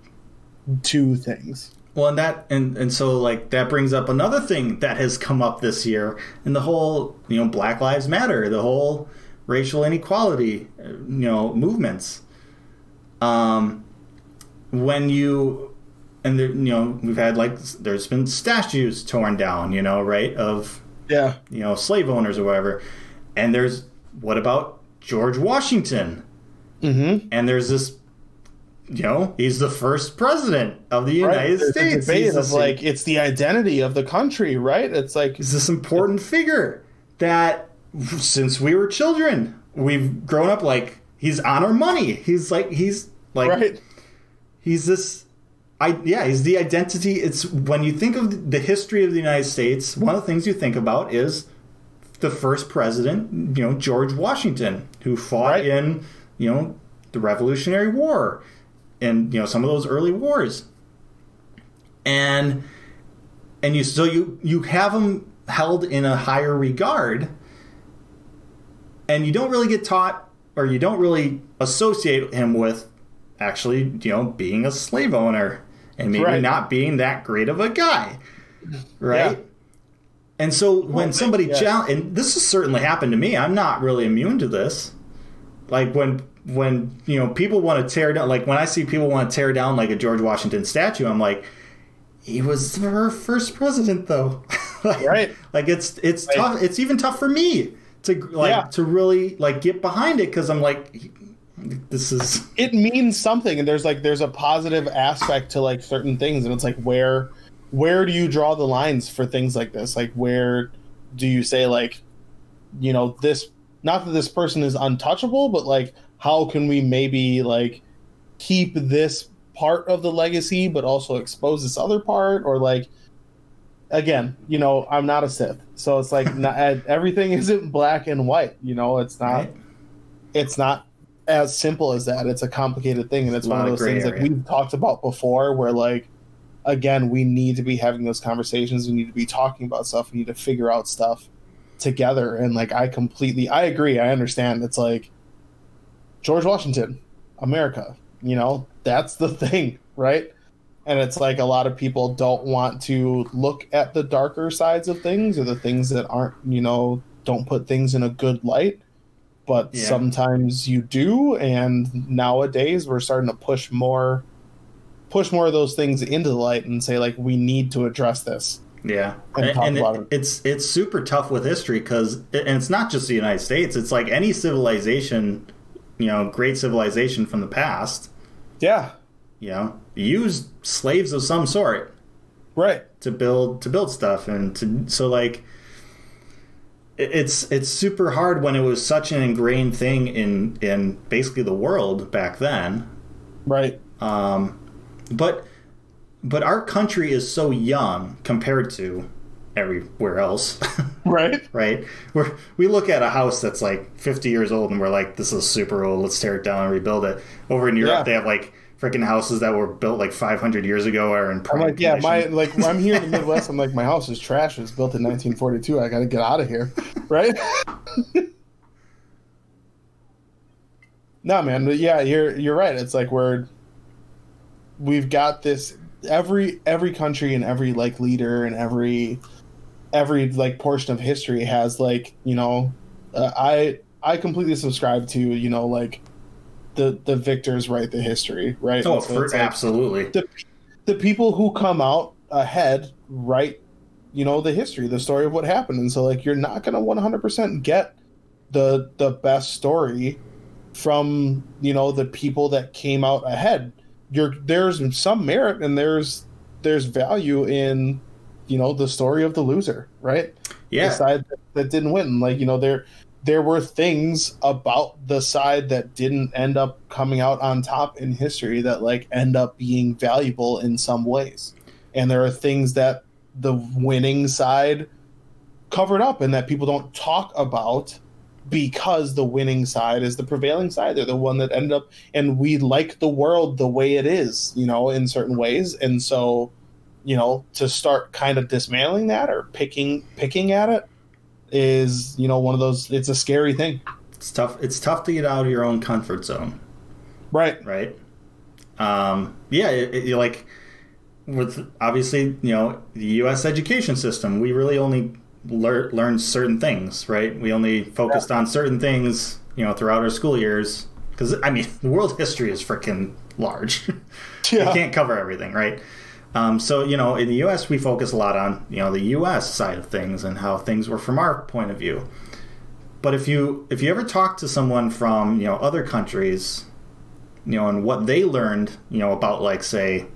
to things Well, and that and and so like that brings up another thing that has come up this year, and the whole you know Black Lives Matter, the whole racial inequality, you know movements. Um, when you and there, you know we've had like there's been statues torn down, you know, right of yeah you know slave owners or whatever, and there's what about George Washington? mm-hmm And there's this. You know, he's the first president of the United a States. debate the of like it's the identity of the country, right? It's like is this important figure that since we were children we've grown up like he's on our money he's like he's like right, he's this i yeah he's the identity it's when you think of the history of the united states one of the things you think about is the first president you know george washington who fought Right. in you know the revolutionary war and you know some of those early wars and and you so you you have him held in a higher regard and you don't really get taught or you don't really associate him with actually you know being a slave owner and maybe Right. not being that great of a guy right Yeah. and so when somebody yeah. challenge and this has certainly happened to me i'm not really immune to this like when when you know people want to tear down like when i see people want to tear down like a george washington statue i'm like he was her first president though like, Right. like it's it's Like- tough it's even tough for me to like Yeah. to really like get behind it because i'm like this is it means something, and there's like there's a positive aspect to like certain things, and it's like where where do you draw the lines for things like this? Like where do you say like you know this? Not that this person is untouchable, but like how can we maybe like keep this part of the legacy but also expose this other part? Or like again you know i'm not a sith so it's like not, eh, everything isn't black and white you know? It's not Right. it's not as simple as that. It's a complicated thing and it's one of those things area. we've talked about before where like again we need to be having those conversations. We need to be talking about stuff. We need to figure out stuff together. And like i completely i agree. I understand. It's like george washington america you know that's the thing right and it's like a lot of people don't want to look at the darker sides of things or the things that aren't you know don't put things in a good light but Yeah. sometimes you do and nowadays we're starting to push more push more of those things into the light and say like we need to address this Yeah, And and, it. it's it's super tough with history because, and it's not just the United States. It's like any civilization, you know, great civilization from the past, yeah. You know, used slaves of some sort right. to build to build stuff, and to so like, it's it's super hard when it was such an ingrained thing in in basically the world back then. right. Um, but but our country is so young compared to everywhere else, right. Right? We're, we look at a house that's like 50 years old and we're like, this is super old. Let's tear it down and rebuild it. Over in Europe, Yeah. they have like freaking houses that were built like 500 years ago are in i'm prime like yeah my like i'm here in the midwest. I'm like my house is trash. It's built in 1942 i gotta get out of here. Right? No man. But yeah you're you're right. It's like we're we've got this every every country and every like leader and every every like portion of history has like you know uh, i i completely subscribe to you know like the the victors write the history right? Oh, so for, like- absolutely. the the people who come out ahead write you know the history the story of what happened. And so like you're not going to 100% get the the best story from you know the people that came out ahead. You're there's some merit and there's there's value in you know the story of the loser right? Yeah. the side that, that didn't win. Like you know there there were things about the side that didn't end up coming out on top in history that like end up being valuable in some ways. And there are things that the winning side covered up and that people don't talk about because the winning side is the prevailing side. They're the one that ended up and we like the world the way it is you know in certain ways. And so you know to start kind of dismantling that or picking picking at it is you know one of those it's a scary thing It's tough. It's tough to get out of your own comfort zone. right right? Um, yeah, it, like with obviously you know the U.S. education system, we really only lear- learned certain things, right? We only focused on certain things, you know, throughout our school years. Because I mean, world history is freaking large. yeah. you can't cover everything, right? Um, so you know, in the U.S., we focus a lot on you know the U.S. side of things and how things were from our point of view. But if you if you ever talk to someone from you know other countries, you know, and what they learned, you know, about like say,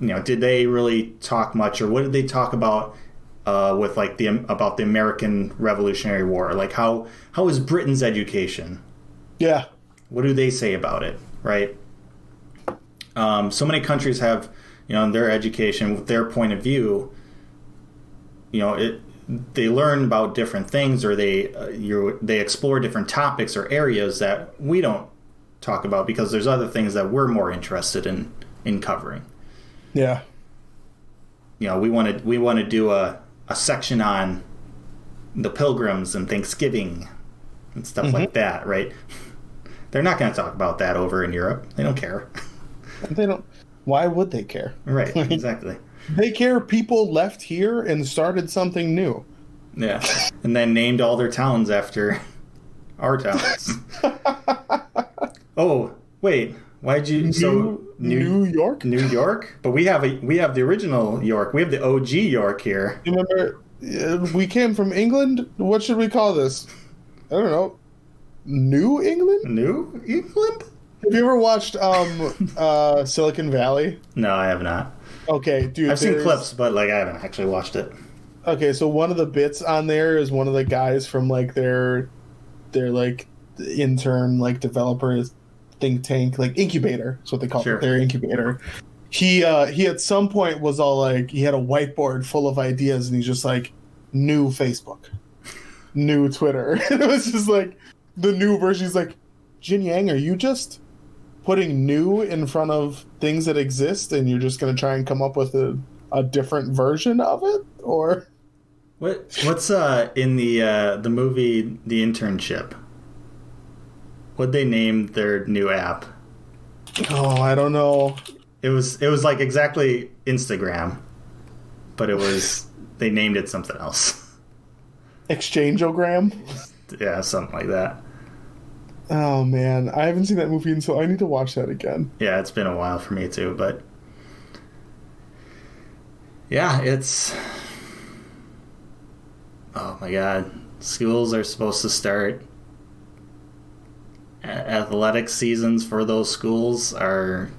you know, did they really talk much, or what did they talk about uh, with like the about the American Revolutionary War? Like how how is Britain's education? yeah What do they say about it? Right. Um, so many countries have, you know, in their education with their point of view. You know, it they learn about different things, or they uh, you they explore different topics or areas that we don't talk about because there's other things that we're more interested in in covering. yeah You know, we want to we want to do a a section on the pilgrims and Thanksgiving and stuff like that, right? They're not going to talk about that over in Europe. They don't care. they don't why would they care Right, exactly. they care people left here and started something new Yeah. And then named all their towns after our towns. oh, wait. Why'd you so new, New York New York? But we have a we have the original York. We have the OG York here. Remember uh, we came from England. What should we call this? I don't know. New England? New England? Have you ever watched um uh Silicon Valley? No, I have not. Okay, dude. I've seen there's- clips, but like I haven't actually watched it. Okay, so one of the bits on there is one of the guys from like their their like intern like developer think tank, like incubator. That's what they call Sure. it. Their incubator. He uh he at some point was all like he had a whiteboard full of ideas and he's just like new Facebook, new Twitter. it was just like the new version. He's like, Jin Yang, are you just putting new in front of things that exist and you're just gonna try and come up with a, a different version of it? Or What what's uh in the uh the movie The Internship? What they named their new app? oh I don't know. It was it was like exactly Instagram, but it was they named it something else. Exchangeogram? yeah, something like that. Oh man, I haven't seen that movie, and so I need to watch that again. Yeah, it's been a while for me too, but yeah, it's oh my god, schools are supposed to start. A- Athletic seasons for those schools are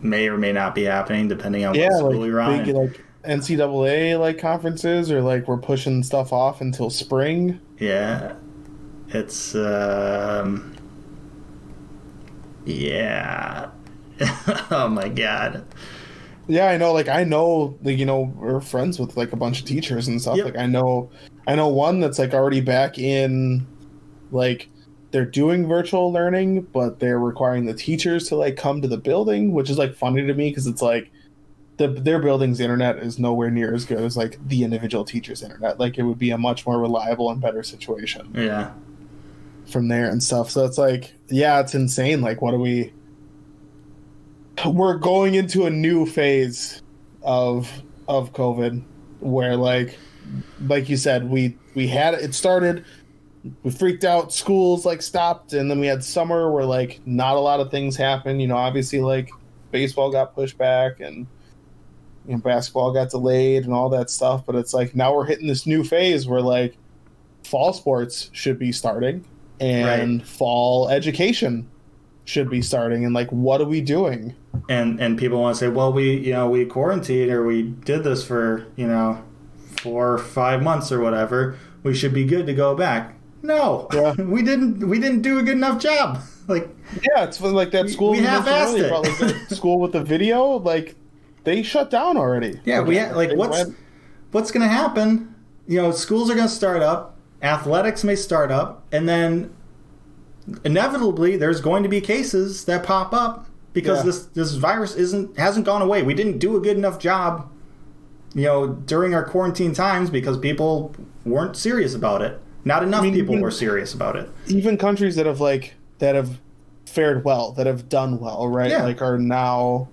may or may not be happening depending on Yeah, what school like you're on. like NCAA like conferences, or like we're pushing stuff off until spring. Yeah. It's um Yeah. oh my god. Yeah, I know. Like I know, like you know, we're friends with like a bunch of teachers and stuff. Yep. Like I know, I know one that's like already back in, like they're doing virtual learning, but they're requiring the teachers to like come to the building, which is like funny to me because it's like the their building's internet is nowhere near as good as like the individual teacher's internet. Like it would be a much more reliable and better situation Yeah. from there and stuff. So it's like, yeah, it's insane. Like, what do we? We're going into a new phase of of COVID, where like, like you said, we we had it started. We freaked out. Schools like stopped, and then we had summer where like not a lot of things happened. You know, obviously like baseball got pushed back and you know basketball got delayed and all that stuff. But it's like now we're hitting this new phase where like fall sports should be starting and fall education should be starting and like what are we doing And and people want to say, well, we you know we quarantined or we did this for you know four or five months or whatever. We should be good to go back. No, Yeah. we didn't. We didn't do a good enough job. Like yeah it's like that school we mentioned half-assed it. school with the video like they shut down already Yeah, we ha- like They what's went- what's going to happen? You know, schools are going to start up, athletics may start up, and then inevitably there's going to be cases that pop up because Yeah. this this virus isn't hasn't gone away. We didn't do a good enough job, you know, during our quarantine times because people weren't serious about it. Not enough mean, people even- were serious about it. even countries that have like that have fared well that have done well right Yeah. like are now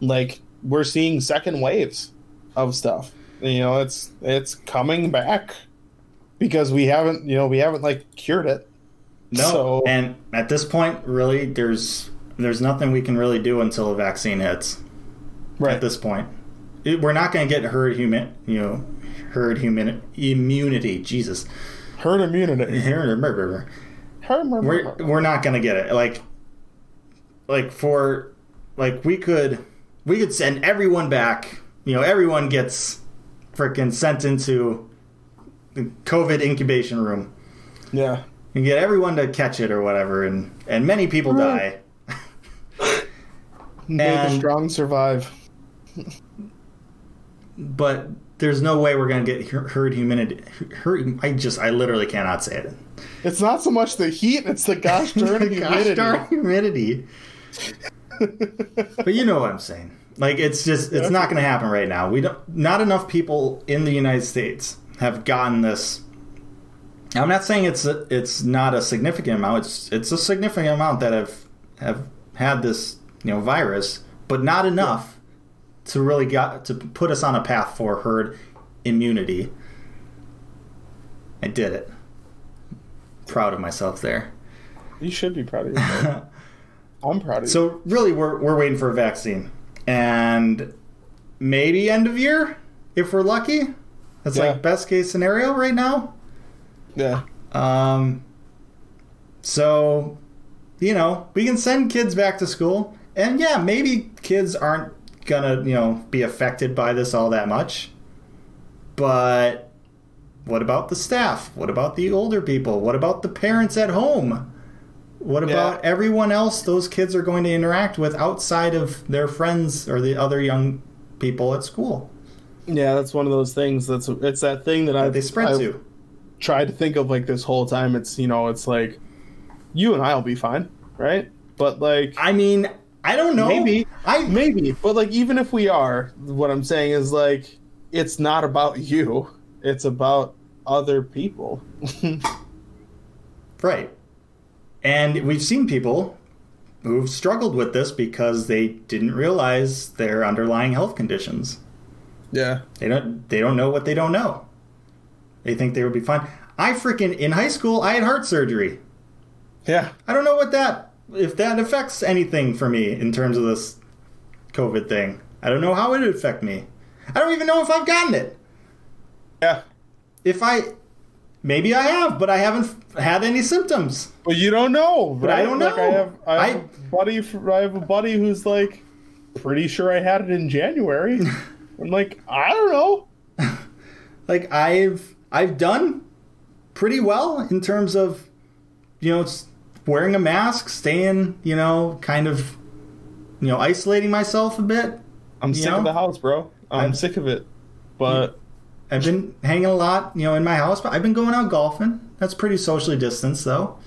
like we're seeing second waves of stuff you know it's it's coming back because we haven't you know we haven't like cured it No, So- and at this point, really, there's there's nothing we can really do until a vaccine hits. right at this point. It, we're not going to get herd human, you know, herd human immunity. Jesus, herd immunity we're Herd- we're not going to get it. Like, like for like we could we could send everyone back. You know, everyone gets freaking sent into the COVID incubation room. yeah And get everyone to catch it or whatever, and and many people die. May the strong survive but there's no way we're going to get her- herd humanity. Herd, I just, I literally cannot say it. it's not so much the heat it's the gosh darn Gosh humidity darn humidity. but you know what I'm saying. Like it's just, it's not going to happen right now. We don't. Not enough people in the United States have gotten this. I'm not saying it's a, it's not a significant amount. It's it's a significant amount that have have had this you know virus, but not enough to really got to put us on a path for herd immunity. I did it. Proud of myself there. you should be proud of yourself i'm proud of you So really, we're we're waiting for a vaccine, and maybe end of year if we're lucky. That's Yeah. like best case scenario right now. yeah Um, so you know we can send kids back to school, and yeah, maybe kids aren't gonna you know be affected by this all that much, but what about the staff? What about the older people? What about the parents at home? What about Yeah. everyone else those kids are going to interact with outside of their friends or the other young people at school Yeah, that's one of those things. That's it's that thing that I that they spread I've to? tried to think of like this whole time. It's you know, it's like you and I'll be fine, right? But like I mean, I don't know. Maybe. I maybe, but like even if we are, what I'm saying is like it's not about you. It's about other people. right. And we've seen people who've struggled with this because they didn't realize their underlying health conditions. Yeah. They don't they don't know what they don't know. They think they would be fine. I freaking in high school I had heart surgery. Yeah. I don't know what that if that affects anything for me in terms of this COVID thing. I don't know how it would affect me. I don't even know if I've gotten it. Yeah. If I maybe I have, but I haven't had any symptoms. But you don't know, But I don't Like, I know. have, I have I- a buddy. I have a buddy who's like pretty sure I had it in January. I'm like, I don't know. Like I've I've done pretty well in terms of you know wearing a mask, staying, you know, kind of you know, isolating myself a bit. I'm sick know? of the house, bro. I'm, I'm- sick of it. But I've been hanging a lot, you know, in my house, but I've been going out golfing. That's pretty socially distanced though.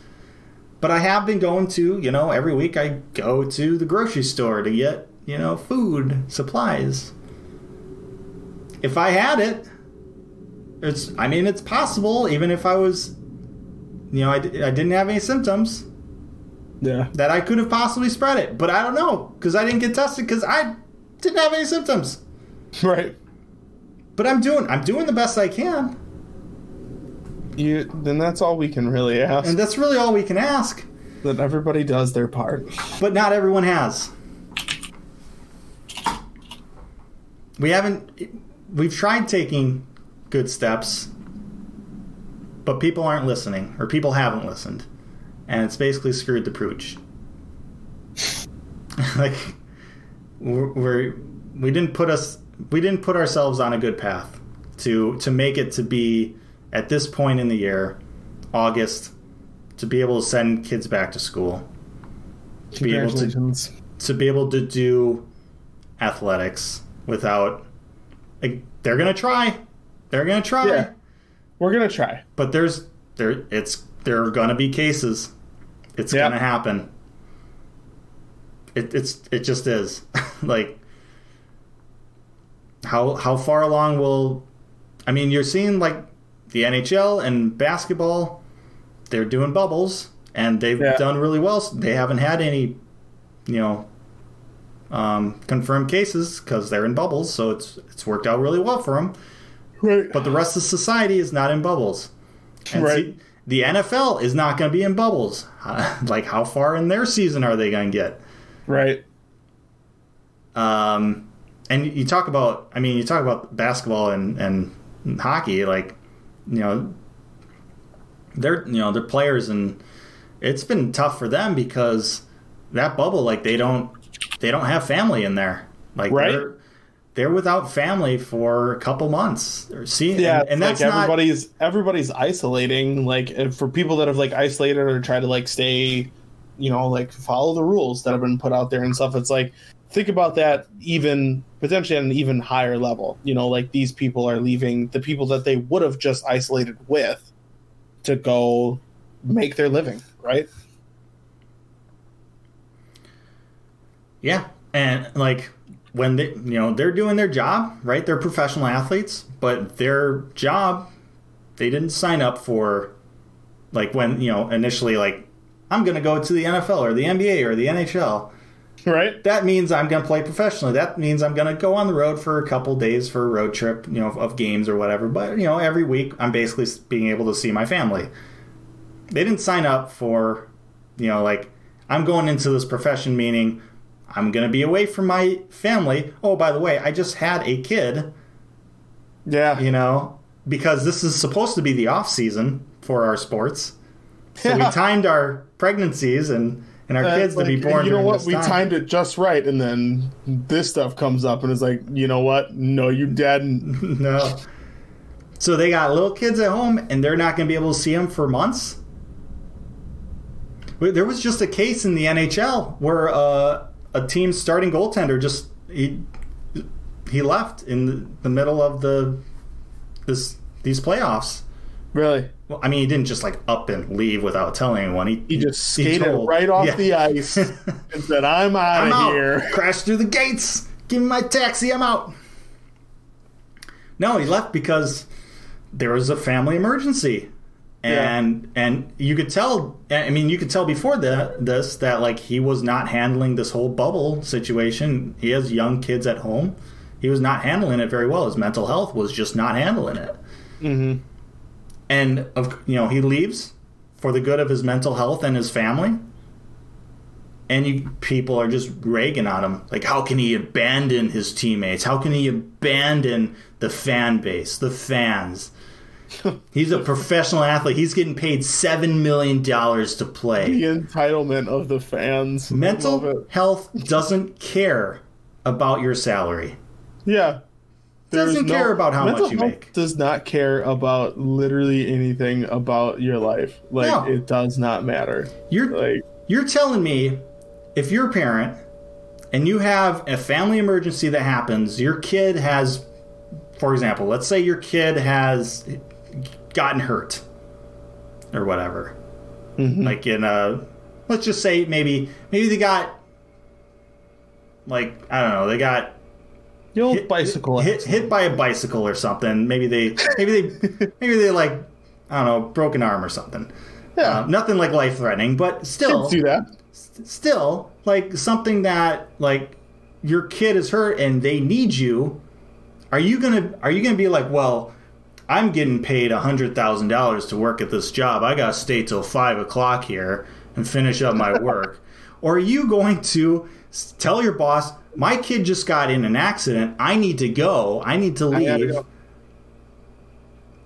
But I have been going to, you know, every week I go to the grocery store to get, you know, food, supplies. If I had it, it's I mean, it's possible even if I was you know, I, I didn't have any symptoms yeah, that I could have possibly spread it, but I don't know because I didn't get tested because I didn't have any symptoms. right. But I'm doing I'm doing the best I can. You then that's all we can really ask. And that's really all we can ask. that everybody does their part. But not everyone has. We haven't. We've tried taking good steps, but people aren't listening, or people haven't listened. And it's basically screwed the pooch. like, we're, we're. We didn't put us. We didn't put ourselves on a good path to to make it to be at this point in the year, August, to be able to send kids back to school. To be able to to be able to do athletics without like, they're gonna try. They're gonna try. Yeah. We're gonna try. but there's there it's there are gonna be cases. It's Yeah. gonna happen. It, it's it just is. Like how how far along will i mean you're seeing like the nhl and basketball they're doing bubbles and they've Yeah. done really well they haven't had any you know um, confirmed cases because they're in bubbles so it's it's worked out really well for them Right. but the rest of society is not in bubbles. And Right. see, the NFL is not going to be in bubbles. like, how far in their season are they going to get? right. Um, and you talk about, I mean, you talk about basketball and, and hockey, like, you know, they're, you know, they're players and it's been tough for them because that bubble, like, they don't, they don't have family in there. Like, Right. they're, they're without family for a couple months. See, Yeah, and, and like that's not everybody's everybody's isolating. Like for people that have like isolated or try to like stay, you know, like follow the rules that have been put out there and stuff. It's like think about that even potentially at an even higher level. You know, like these people are leaving the people that they would have just isolated with to go make their living, right? Yeah, and like when they, you know, they're doing their job, right? They're professional athletes, but their job, they didn't sign up for. Like when you know initially, like I'm going to go to the NFL or the NBA or the NHL. Right? That means I'm going to play professionally. That means I'm going to go on the road for a couple days for a road trip, you know, of games or whatever. But you know, every week I'm basically being able to see my family. They didn't sign up for, you know, like I'm going into this profession meaning I'm going to be away from my family. Oh, by the way, I just had a kid, Yeah. you know, because this is supposed to be the off season for our sports. So Yeah. we timed our pregnancies and and our Uh, kids to be born. You know what? We time. timed it just right, and then this stuff comes up, and it's like, you know what? No, you didn't. no. So they got little kids at home, and they're not going to be able to see them for months. There was just a case in the NHL where uh, a team's starting goaltender just he he left in the, the middle of the this these playoffs. Really? Well, I mean, he didn't just like up and leave without telling anyone. He, He just skated told- right off Yeah. the ice and said, "I'm out I'm of here." Crash through the gates. Give me my taxi. I'm out. No, he left because there was a family emergency, and and you could tell. I mean, you could tell before that this that like he was not handling this whole bubble situation. He has young kids at home. He was not handling it very well. His mental health was just not handling it. hmm And of you know he leaves for the good of his mental health and his family. And you, people are just ragging on him. Like, how can he abandon his teammates? How can he abandon the fan base, the fans? He's a professional athlete. He's getting paid seven million dollars to play. The entitlement of the fans. Mental health doesn't care about your salary. Yeah. Doesn't care about how much you make. Does not care about literally anything about your life. Like No. it does not matter. You're Like You're telling me if you're a parent and you have a family emergency that happens, your kid has, for example, let's say your kid has gotten hurt or whatever. Mm-hmm. Like in a, let's just say maybe, maybe they got, like, I don't know, they got the old hit, bicycle. hit, hit by a bicycle or something. Maybe they, maybe they, maybe they like, I don't know, broken arm or something. Yeah. Uh, nothing like life threatening, but still, Kids do that. still like something that like your kid is hurt and they need you are you gonna are you gonna be like well i'm getting paid a hundred thousand dollars to work at this job i gotta stay till five o'clock here and finish up my work or are you going to tell your boss my kid just got in an accident i need to go i need to leave go.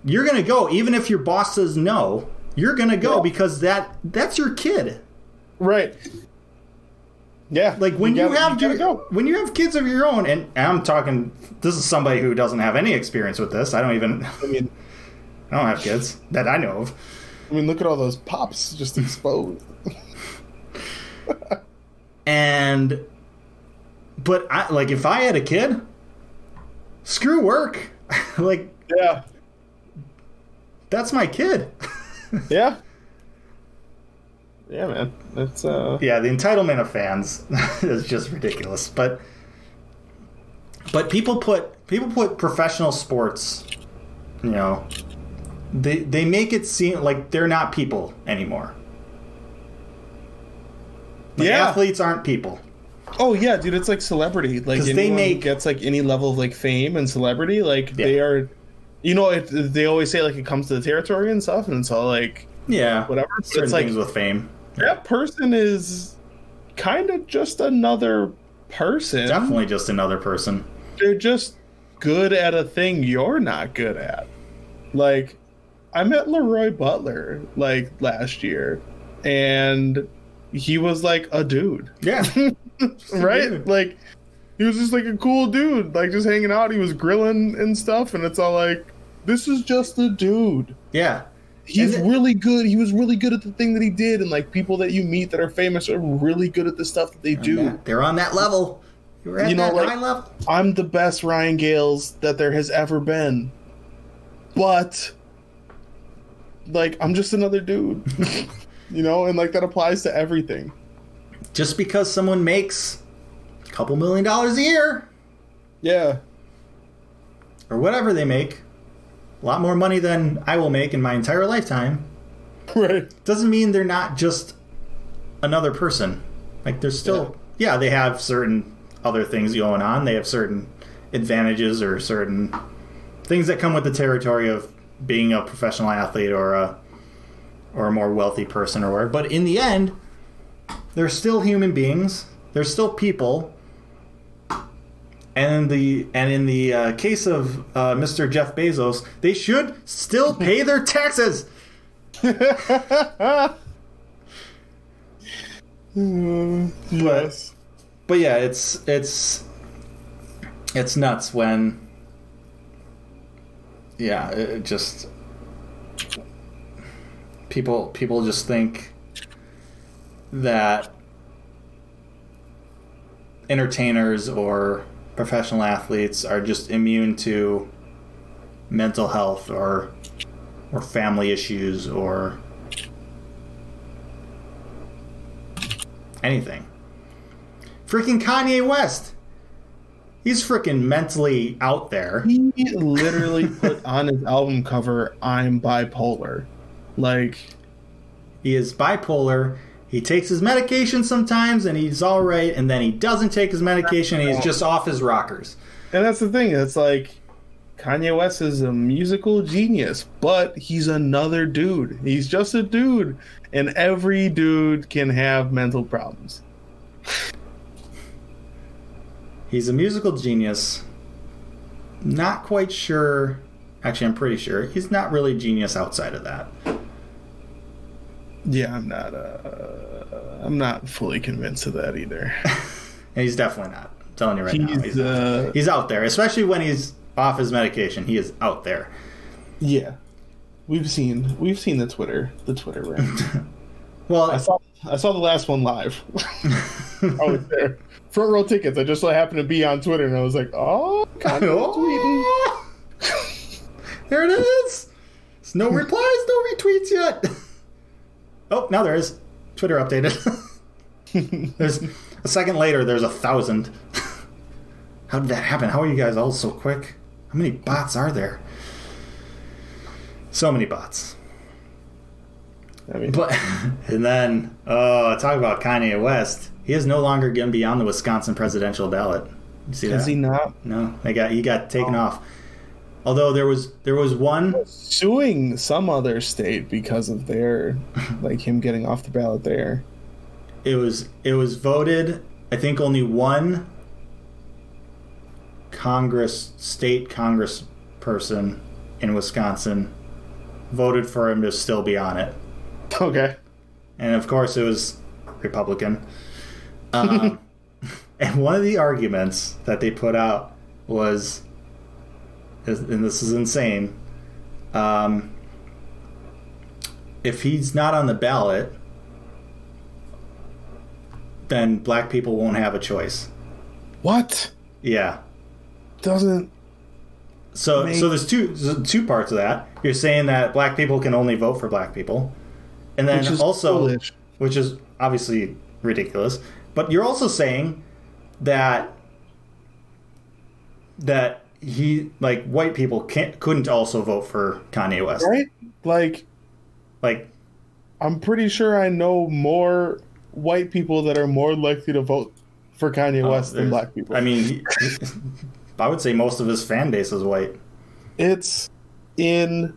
you're gonna go even if your boss says no you're gonna go Yeah. because that that's your kid Right. Yeah. like when you, gotta- have gotta your- go. when you have kids of your own and i'm talking this is somebody who doesn't have any experience with this i don't even I mean, i don't have kids that i know of I mean, look at all those pops just exposed. and but i like if i had a kid screw work like yeah. that's my kid Yeah. Yeah, man. That's uh. yeah the entitlement of fans is just ridiculous but but people put people put professional sports you know they they make it seem like they're not people anymore Like, Yeah. athletes aren't people Oh yeah, dude. It's like celebrity. Like anyone they make- gets like any level of like fame and celebrity, like Yeah. they are. You know, it, they always say like it comes to the territory and stuff, and it's all like yeah whatever. Certain it's like things with fame that person is kind of just another person. definitely just another person They're just good at a thing you're not good at. Like, I met Leroy Butler like last year, and he was like a dude, yeah right? dude. Like, he was just like a cool dude, like just hanging out. He was grilling and stuff, and it's all like, this is just a dude. yeah He's it- really good. He was really good at the thing that he did, and like people that you meet that are famous are really good at the stuff that they do. They're on that level you're at You know, that like- level I'm the best Ryan Gales that there has ever been. But like I'm just another dude. you know, and like that applies to everything. just because someone makes a couple million dollars a year Yeah. or whatever they make a lot more money than i will make in my entire lifetime Right. doesn't mean they're not just another person. Like they're still yeah, they have certain other things going on. They have certain advantages or certain things that come with the territory of being a professional athlete or a or a more wealthy person or whatever. But in the end, they're still human beings. They're still people. And in the and in the uh, case of uh, Mr. Jeff Bezos, they should still pay their taxes. yes. but yeah, it's it's it's nuts when yeah, it just people people just think that entertainers or professional athletes are just immune to mental health or or family issues or anything. Freaking Kanye West. He's freaking mentally out there. He literally put on his album cover, "I'm bipolar." Like, He is bipolar. He takes his medication sometimes and he's all right, and then he doesn't take his medication he's just off his rockers. and that's the thing. It's like Kanye West is a musical genius, but he's another dude. He's just a dude, and every dude can have mental problems. He's a musical genius. Not quite sure. Actually, I'm pretty sure he's not really a genius outside of that. Yeah, I'm not. Uh, I'm not fully convinced of that either. He's definitely not. I'm telling you right now. He's, He's, uh, he's out there, especially when he's off his medication. He is out there. yeah, we've seen we've seen the Twitter the Twitter rant. Well, I saw I saw the last one live. I was there, front row tickets. I just so happened to be on Twitter, and I was like, "Oh, tweeting." Oh! there it is. There's no replies, no retweets yet. Oh, now there is. Twitter updated. there's a second later. There's a thousand. How did that happen? How are you guys all so quick? How many bots are there? So many bots. I mean, But and then, oh, talk about Kanye West. He is no longer going to be on the Wisconsin presidential ballot. You see is that? he not No, they got he got taken oh. off. Although there was there was one suing some other state because of their like him getting off the ballot there? it was it was voted I think only one Congress state Congress person in Wisconsin voted for him to still be on it. Okay. And of course it was Republican. Um, and one of the arguments that they put out was and this is insane. Um, if he's not on the ballot, then black people won't have a choice. What Yeah. doesn't? So Make- so there's two so two parts of that. You're saying that black people can only vote for black people, and then Which also, foolish. which is obviously ridiculous. But you're also saying that that he like white people can't couldn't also vote for Kanye West. Right? Like, Like I'm pretty sure I know more white people that are more likely to vote for Kanye oh, West than black people. I mean, he, I would say most of his fan base is white. it's insane.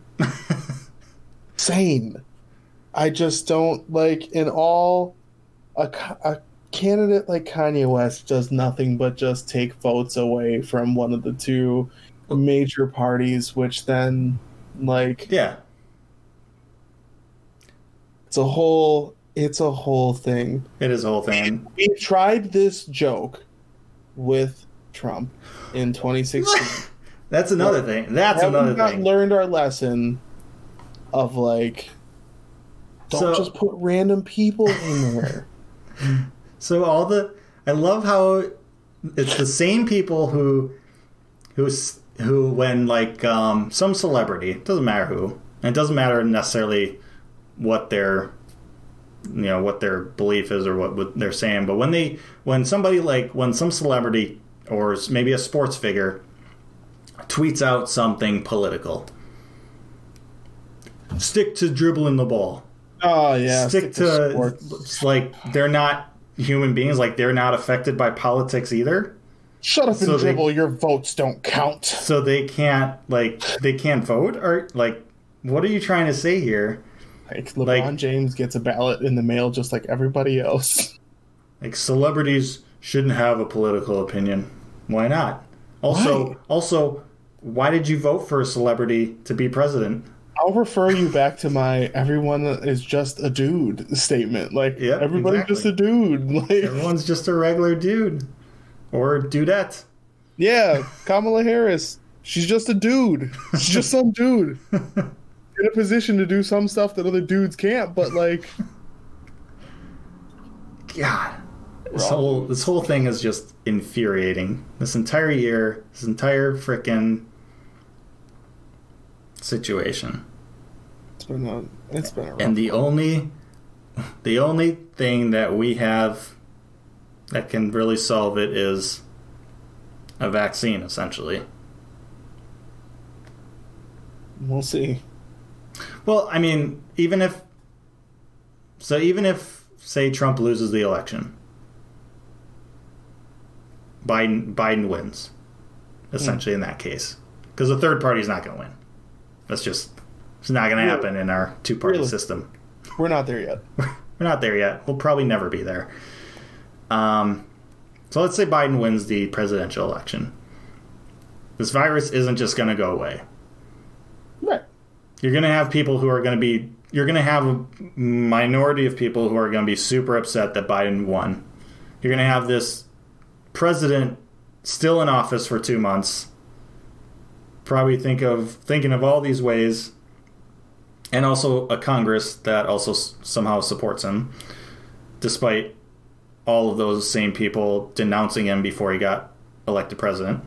I just don't like in all a, a candidate like Kanye West does nothing but just take votes away from one of the two major parties, which then like Yeah. it's a whole it's a whole thing. It is a whole thing. We tried this joke with Trump in 2016. That's another thing. That's another not thing. learned our lesson of like don't So- just put random people in there. So all the I love how it's the same people who who who when like um, some celebrity doesn't matter who and it doesn't matter necessarily what their you know what their belief is or what, what they're saying but when they when somebody like when some celebrity or maybe a sports figure tweets out something political stick to dribbling the ball. Oh yeah, stick, to it's like they're not human beings like they're not affected by politics either Shut up and so they- dribble. Your votes don't count. so they can't like they can't vote or like what are you trying to say here Like LeBron Like- James gets a ballot in the mail just like everybody else. like celebrities shouldn't have a political opinion why not also Why? also why did you vote for a celebrity to be president I'll refer you back to my "everyone is just a dude" statement. Like Yeah, everybody's exactly. just a dude. Like everyone's just a regular dude or dudette yeah, Kamala Harris. She's just a dude. She's just some dude in a position to do some stuff that other dudes can't. But like, God, this whole this whole thing is just infuriating. This entire year, this entire frickin' situation. It's been a it's been a And the only the only thing that we have that can really solve it is a vaccine essentially. We'll see. Well, I mean, even if so even if say Trump loses the election, Biden Biden wins. Essentially in that case. Because the third party is not going to win. That's just it's not going to happen in our two-party Really? system. We're not there yet. We're not there yet. We'll probably never be there. Um, so let's say Biden wins the presidential election. This virus isn't just going to go away. Right. You're going to have people who are going to be. You're going to have a minority of people who are going to be super upset that Biden won. You're going to have this president still in office for two months. Probably think of thinking of all these ways, and also a Congress that also s- somehow supports him, despite all of those same people denouncing him before he got elected president.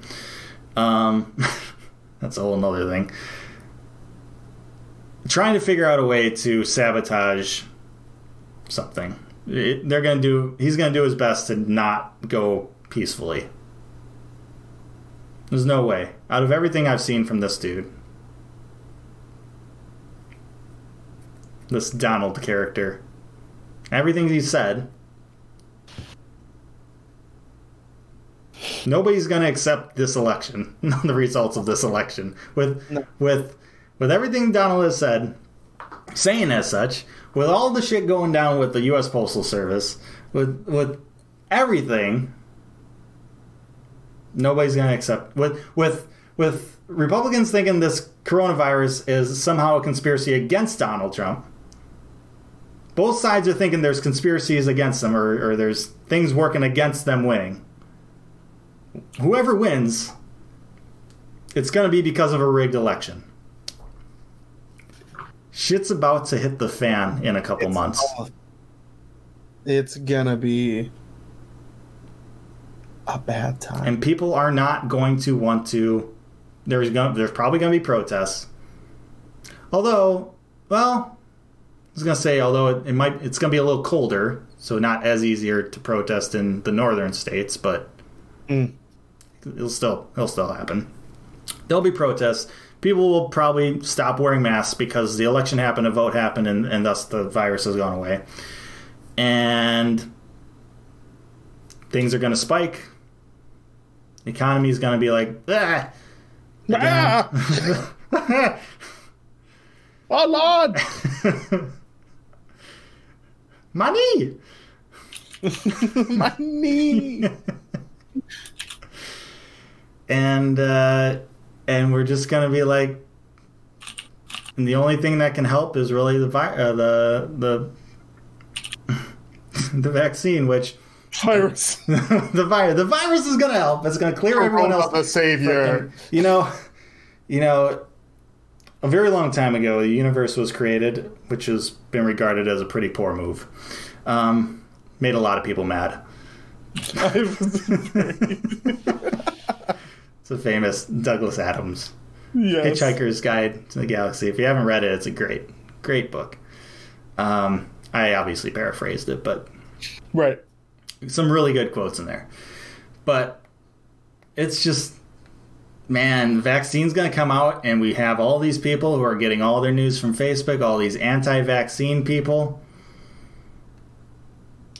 Um, that's a whole nother thing trying to figure out a way to sabotage something. It- they're going to do. He's going to do his best to not go peacefully. There's no way. Out of everything I've seen from this dude, this Donald character, everything he said, nobody's going to accept this election, the results of this election. With No. with with everything Donald has said, saying as such, with all the shit going down with the U.S. Postal Service, with with everything, nobody's going to accept. With with with Republicans thinking this coronavirus is somehow a conspiracy against Donald Trump. Both sides are thinking there's conspiracies against them, or, or there's things working against them winning. Whoever wins, it's going to be because of a rigged election. Shit's about to hit the fan in a couple It's months. all- It's gonna be a bad time. and people are not going to want to. There's going there's probably going to be protests. Although, well, was going to say, although it, it might, it's going to be a little colder, so not as easier to protest in the northern states, but Mm. it'll still it'll still happen. There'll be protests. People will probably stop wearing masks because the election happened, a vote happened, and, and thus the virus has gone away. And things are going to spike. The economy is going to be like, ah, Ah! oh Lord, money. Money! and uh, and we're just gonna be like, and the only thing that can help is really the vi- uh, the the the vaccine, which Virus. the virus the virus is gonna help. It's gonna clear everyone else. the savior. You know, you know, a very long time ago, the universe was created, which has been regarded as a pretty poor move. Um, made a lot of people mad. It's a famous Douglas Adams yes. Hitchhiker's Guide to the Galaxy. If you haven't read it, it's a great, great book. Um, I obviously paraphrased it, but Right. some really good quotes in there. But it's just, man, the vaccine's going to come out, and we have all these people who are getting all their news from Facebook, all these anti vaccine people.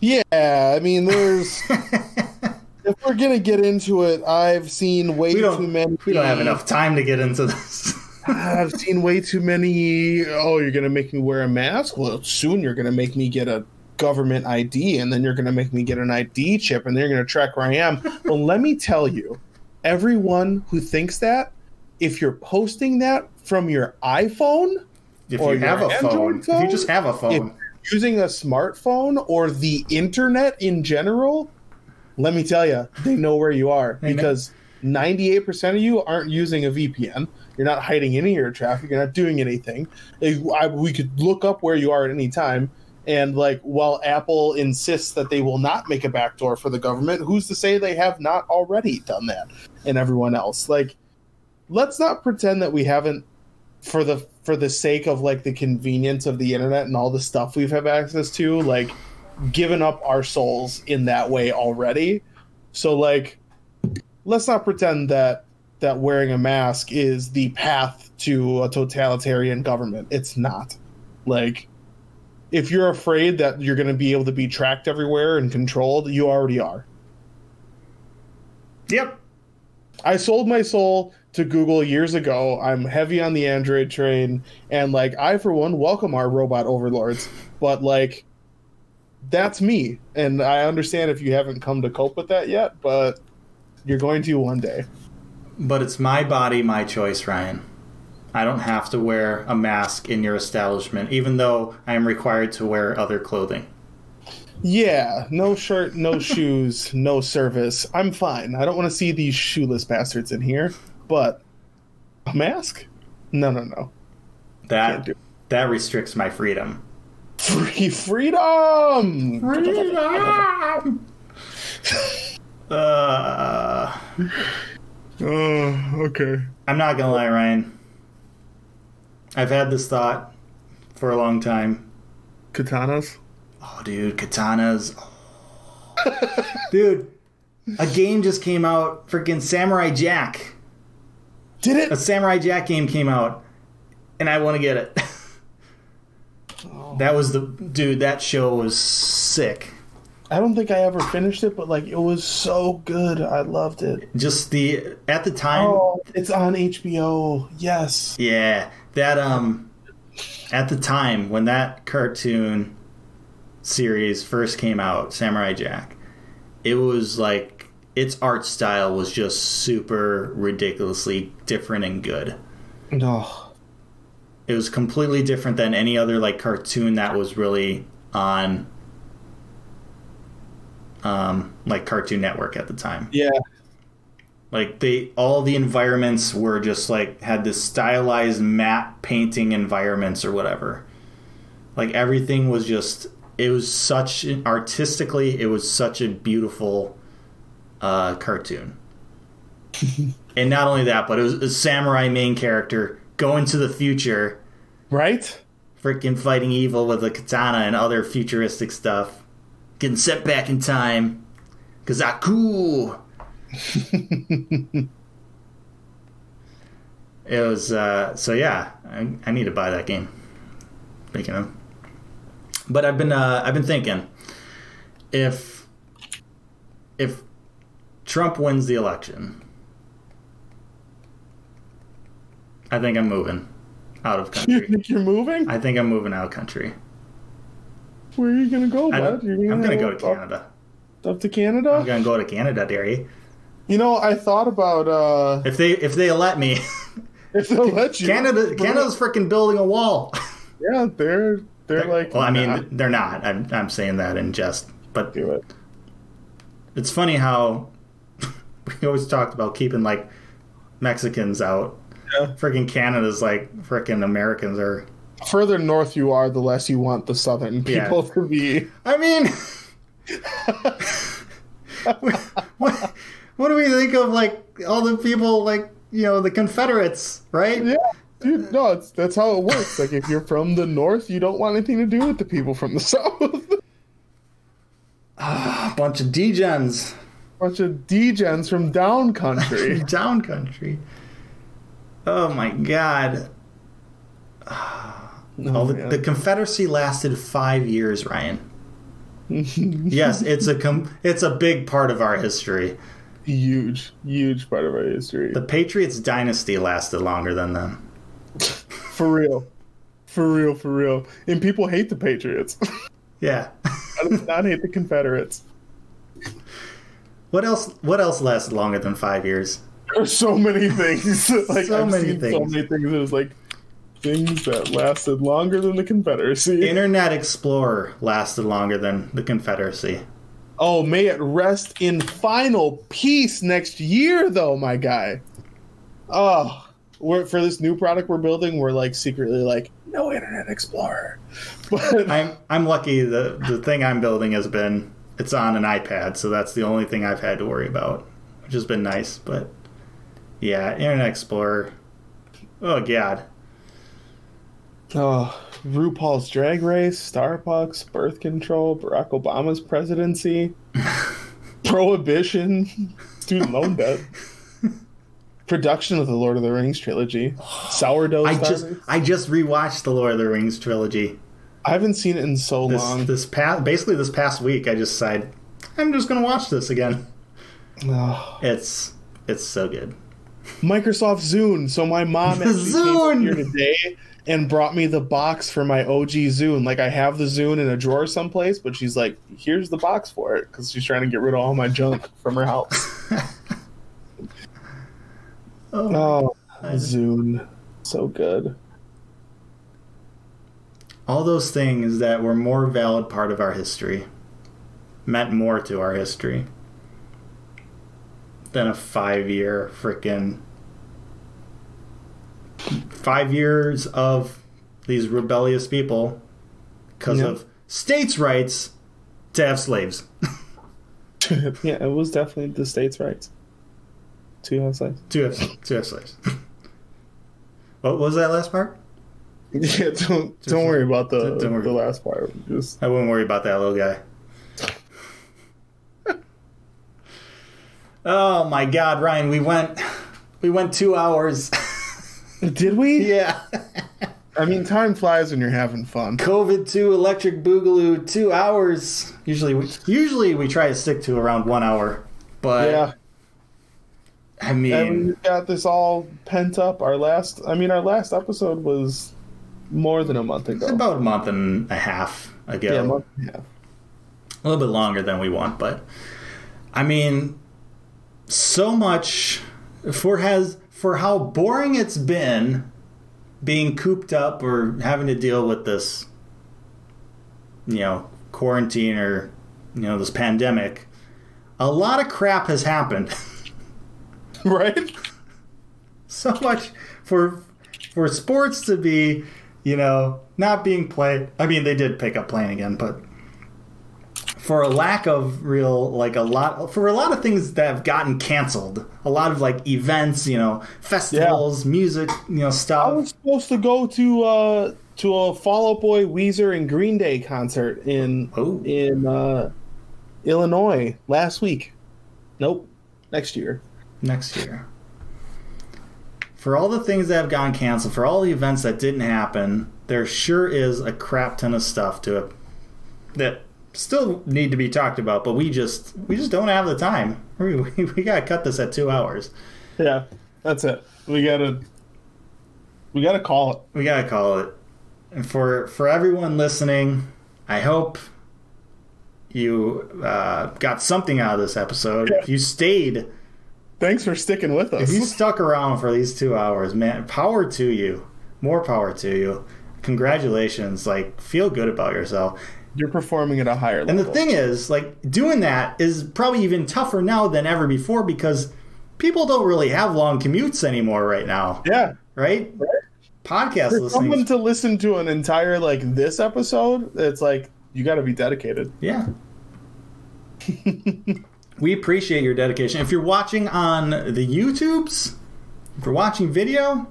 Yeah, I mean, there's. if we're gonna get into it, I've seen way too many. we don't have enough time to get into this. I've seen way too many. Oh, you're gonna make me wear a mask? Well, soon you're gonna make me get a government ID, and then you're gonna make me get an ID chip, and then you're gonna track where I am. well, let me tell you, everyone who thinks that, if you're posting that from your iPhone, if Or you have a your phone, if you just have a phone, using a smartphone or the internet in general, let me tell you, they know where you are because 98% of you aren't using a VPN. You're not hiding any of your traffic. You're not doing anything. I, we could look up where you are at any time. And like, while Apple insists that they will not make a backdoor for the government, who's to say they have not already done that? And everyone else, like, let's not pretend that we haven't, for the for the sake of like the convenience of the internet and all the stuff we've have access to, like, given up our souls in that way already. So like, let's not pretend that that wearing a mask is the path to a totalitarian government. It's not. Like if you're afraid that you're going to be able to be tracked everywhere and controlled, you already are. Yep. I sold my soul to Google years ago. I'm heavy on the Android train and like I for one welcome our robot overlords, but like that's me and I understand if you haven't come to cope with that yet, but you're going to one day. But it's my body, my choice, Ryan. I don't have to wear a mask in your establishment, even though I am required to wear other clothing. Yeah, no shirt, no shoes, no service. I'm fine. I don't want to see these shoeless bastards in here, but a mask? No, no, no. That that restricts my freedom. Free freedom! Freedom. uh, Oh, okay. I'm not gonna lie, Ryan. I've had this thought for a long time. Katanas? Oh, dude, katanas. dude, a game just came out. Freaking Samurai Jack. Did it? A? Samurai Jack game came out, and I want to get it. that was the dude. That show was sick. I don't think I ever finished it, but like it was so good. I loved it. Just the at the time. Oh, it's on HBO. Yes. Yeah, that um, at the time when that cartoon series first came out, Samurai Jack, it was like its art style was just super ridiculously different and good. No. It was completely different than any other like cartoon that was really on um like Cartoon Network at the time. Yeah. Like they all the environments were just like had this stylized matte painting environments or whatever. Like everything was just it was such artistically it was such a beautiful uh cartoon. and not only that, but it was a samurai main character going to the future, Right? freaking fighting evil with a katana and other futuristic stuff. Getting sent back in time. Kazaku! It was uh, so yeah. I, I need to buy that game. Speaking of, but I've been uh, I've been thinking if if Trump wins the election, I think I'm moving out of country. You think you're moving? I think I'm moving out of country. Where are you gonna go, bud? You're I'm gonna go up- to Canada. Up to Canada? I'm gonna go to Canada, Derry. You know, I thought about uh If they if they let me, if they'll let you. Canada Canada's freaking building a wall. Yeah, they're they're like. well, I mean, nah, they're not. I'm I'm saying that in jest, but do it. it's funny how we always talked about keeping like Mexicans out. Yeah. Freaking Canada's like freaking Americans are. Further north you are, the less you want the southern Yeah. people to be. I mean, what, what do we think of like all the people like you know the Confederates, right? Yeah, dude, no, it's, that's how it works. Like, if you're from the north, you don't want anything to do with the people from the south. Ah, a bunch of degens, A Bunch of degens from down country. down country. Oh my god. Oh, the, the Confederacy lasted five years, Ryan. yes, it's a com- it's a big part of our history. huge, huge part of our history. The Patriots dynasty lasted longer than them. For real. For real, for real. And people hate the Patriots. Yeah. I do not hate the Confederates. what else? What else lasted longer than five years? There's so many things. like So I've many seen so many things that is like things that lasted longer than the Confederacy. Internet Explorer lasted longer than the Confederacy. Oh, may it rest in final peace next year, though, my guy. Oh, we're, for this new product we're building, we're like secretly like no Internet Explorer. But I'm I'm lucky. The the thing I'm building has been it's on an iPad, so that's the only thing I've had to worry about, which has been nice. But yeah, Internet Explorer. Oh god. oh, RuPaul's Drag Race, Starbucks, birth control, Barack Obama's presidency, prohibition, student loan debt. Production of the Lord of the Rings trilogy, sourdough I just. I just rewatched the Lord of the Rings trilogy. I haven't seen it in so This long. this past basically this past week, I just decided I'm just gonna watch this again. Oh. It's it's so good. Microsoft Zune. So my mom Zune! came here today and brought me the box for my OG Zune. Like I have the Zune in a drawer someplace, but she's like, "Here's the box for it," because she's trying to get rid of all my junk from her house. Oh, Oh, Zune, so good. all those things that were more valid part of our history meant more to our history than a five year freaking five years of these rebellious people because Yeah. of states' rights to have slaves. yeah, it was definitely the states' rights. Two have sex. to have to have slaves. what was that last part? Yeah, don't don't worry about the Don't worry. the last part. Just I wouldn't worry about that little guy. oh my God, Ryan, we went we went two hours. did we? yeah. I mean, time flies when you're having fun. COVID two, electric boogaloo, two hours. Usually we usually we try to stick to around one hour. But Yeah. I mean and we got this all pent up. Our last, I mean, our last episode was more than a month ago. about a month and a half ago. yeah, a month and a half. a little bit longer than we want, but I mean, so much for has for how boring it's been being cooped up or having to deal with this, you know, quarantine or you know this pandemic. A lot of crap has happened. right? so much for for sports to be, you know, not being played. I mean, they did pick up playing again, but for a lack of real like a lot for a lot of things that have gotten canceled, a lot of like events, you know, festivals, music, you know, stuff I was supposed to go to uh to a Fall Out Boy, Weezer, and Green Day concert in Oh. in uh, Illinois last week. Nope, next year. Next year. For all the things that have gone canceled, for all the events that didn't happen, there sure is a crap ton of stuff to it that still need to be talked about. But we just we just don't have the time. We we, we gotta cut this at two hours. Yeah, that's it. We gotta we gotta call it. We gotta call it. And for for everyone listening, I hope you uh, got something out of this episode. If you stayed. Thanks for sticking with us. If you stuck around for these two hours, man, power to you. More power to you. Congratulations. Like, feel good about yourself. You're performing at a higher level. And the thing is, like, doing that is probably even tougher now than ever before because people don't really have long commutes anymore right now, yeah, right? Podcast for someone to listen to an entire like this episode, it's like you got to be dedicated. Yeah. we appreciate your dedication. If you're watching on the YouTubes, if you're watching video,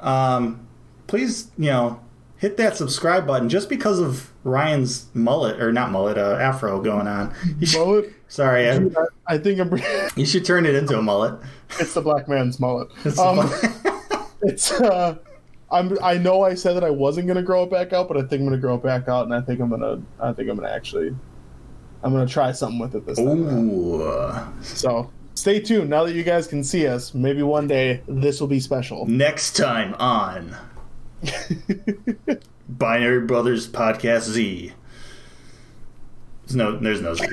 um, please, you know, hit that subscribe button just because of Ryan's mullet, or not mullet, uh, afro going on. Should, Mullet. sorry, I, I think I'm, you should turn it into a mullet. it's the black man's mullet. It's Um, it's uh, I'm I know I said that I wasn't gonna grow it back out, but I think I'm gonna grow it back out, and I think I'm gonna I think I'm gonna actually I'm gonna try something with it this time. Ooh. So stay tuned. Now that you guys can see us, maybe one day this will be special. Next time on Binary Brothers Podcast Z. There's no, there's no Z.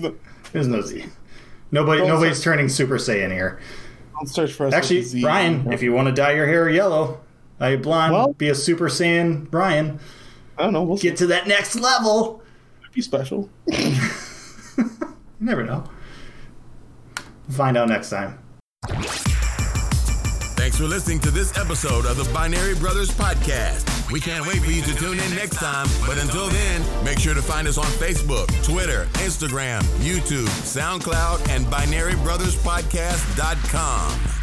Don't There's no Z. Nobody, Don't nobody's search- turning Super Saiyan here. search for us. Actually, Z. Ryan, if you want to dye your hair yellow, I blonde, Well- be a Super Saiyan, Brian. I don't know, we'll see. Get to that next level. Be special. You never know. Find out next time. Thanks for listening to this episode of the Binary Brothers Podcast. We can't wait for you to tune in next time. But until then, make sure to find us on Facebook, Twitter, Instagram, YouTube, SoundCloud, and BinaryBrothersPodcast.com.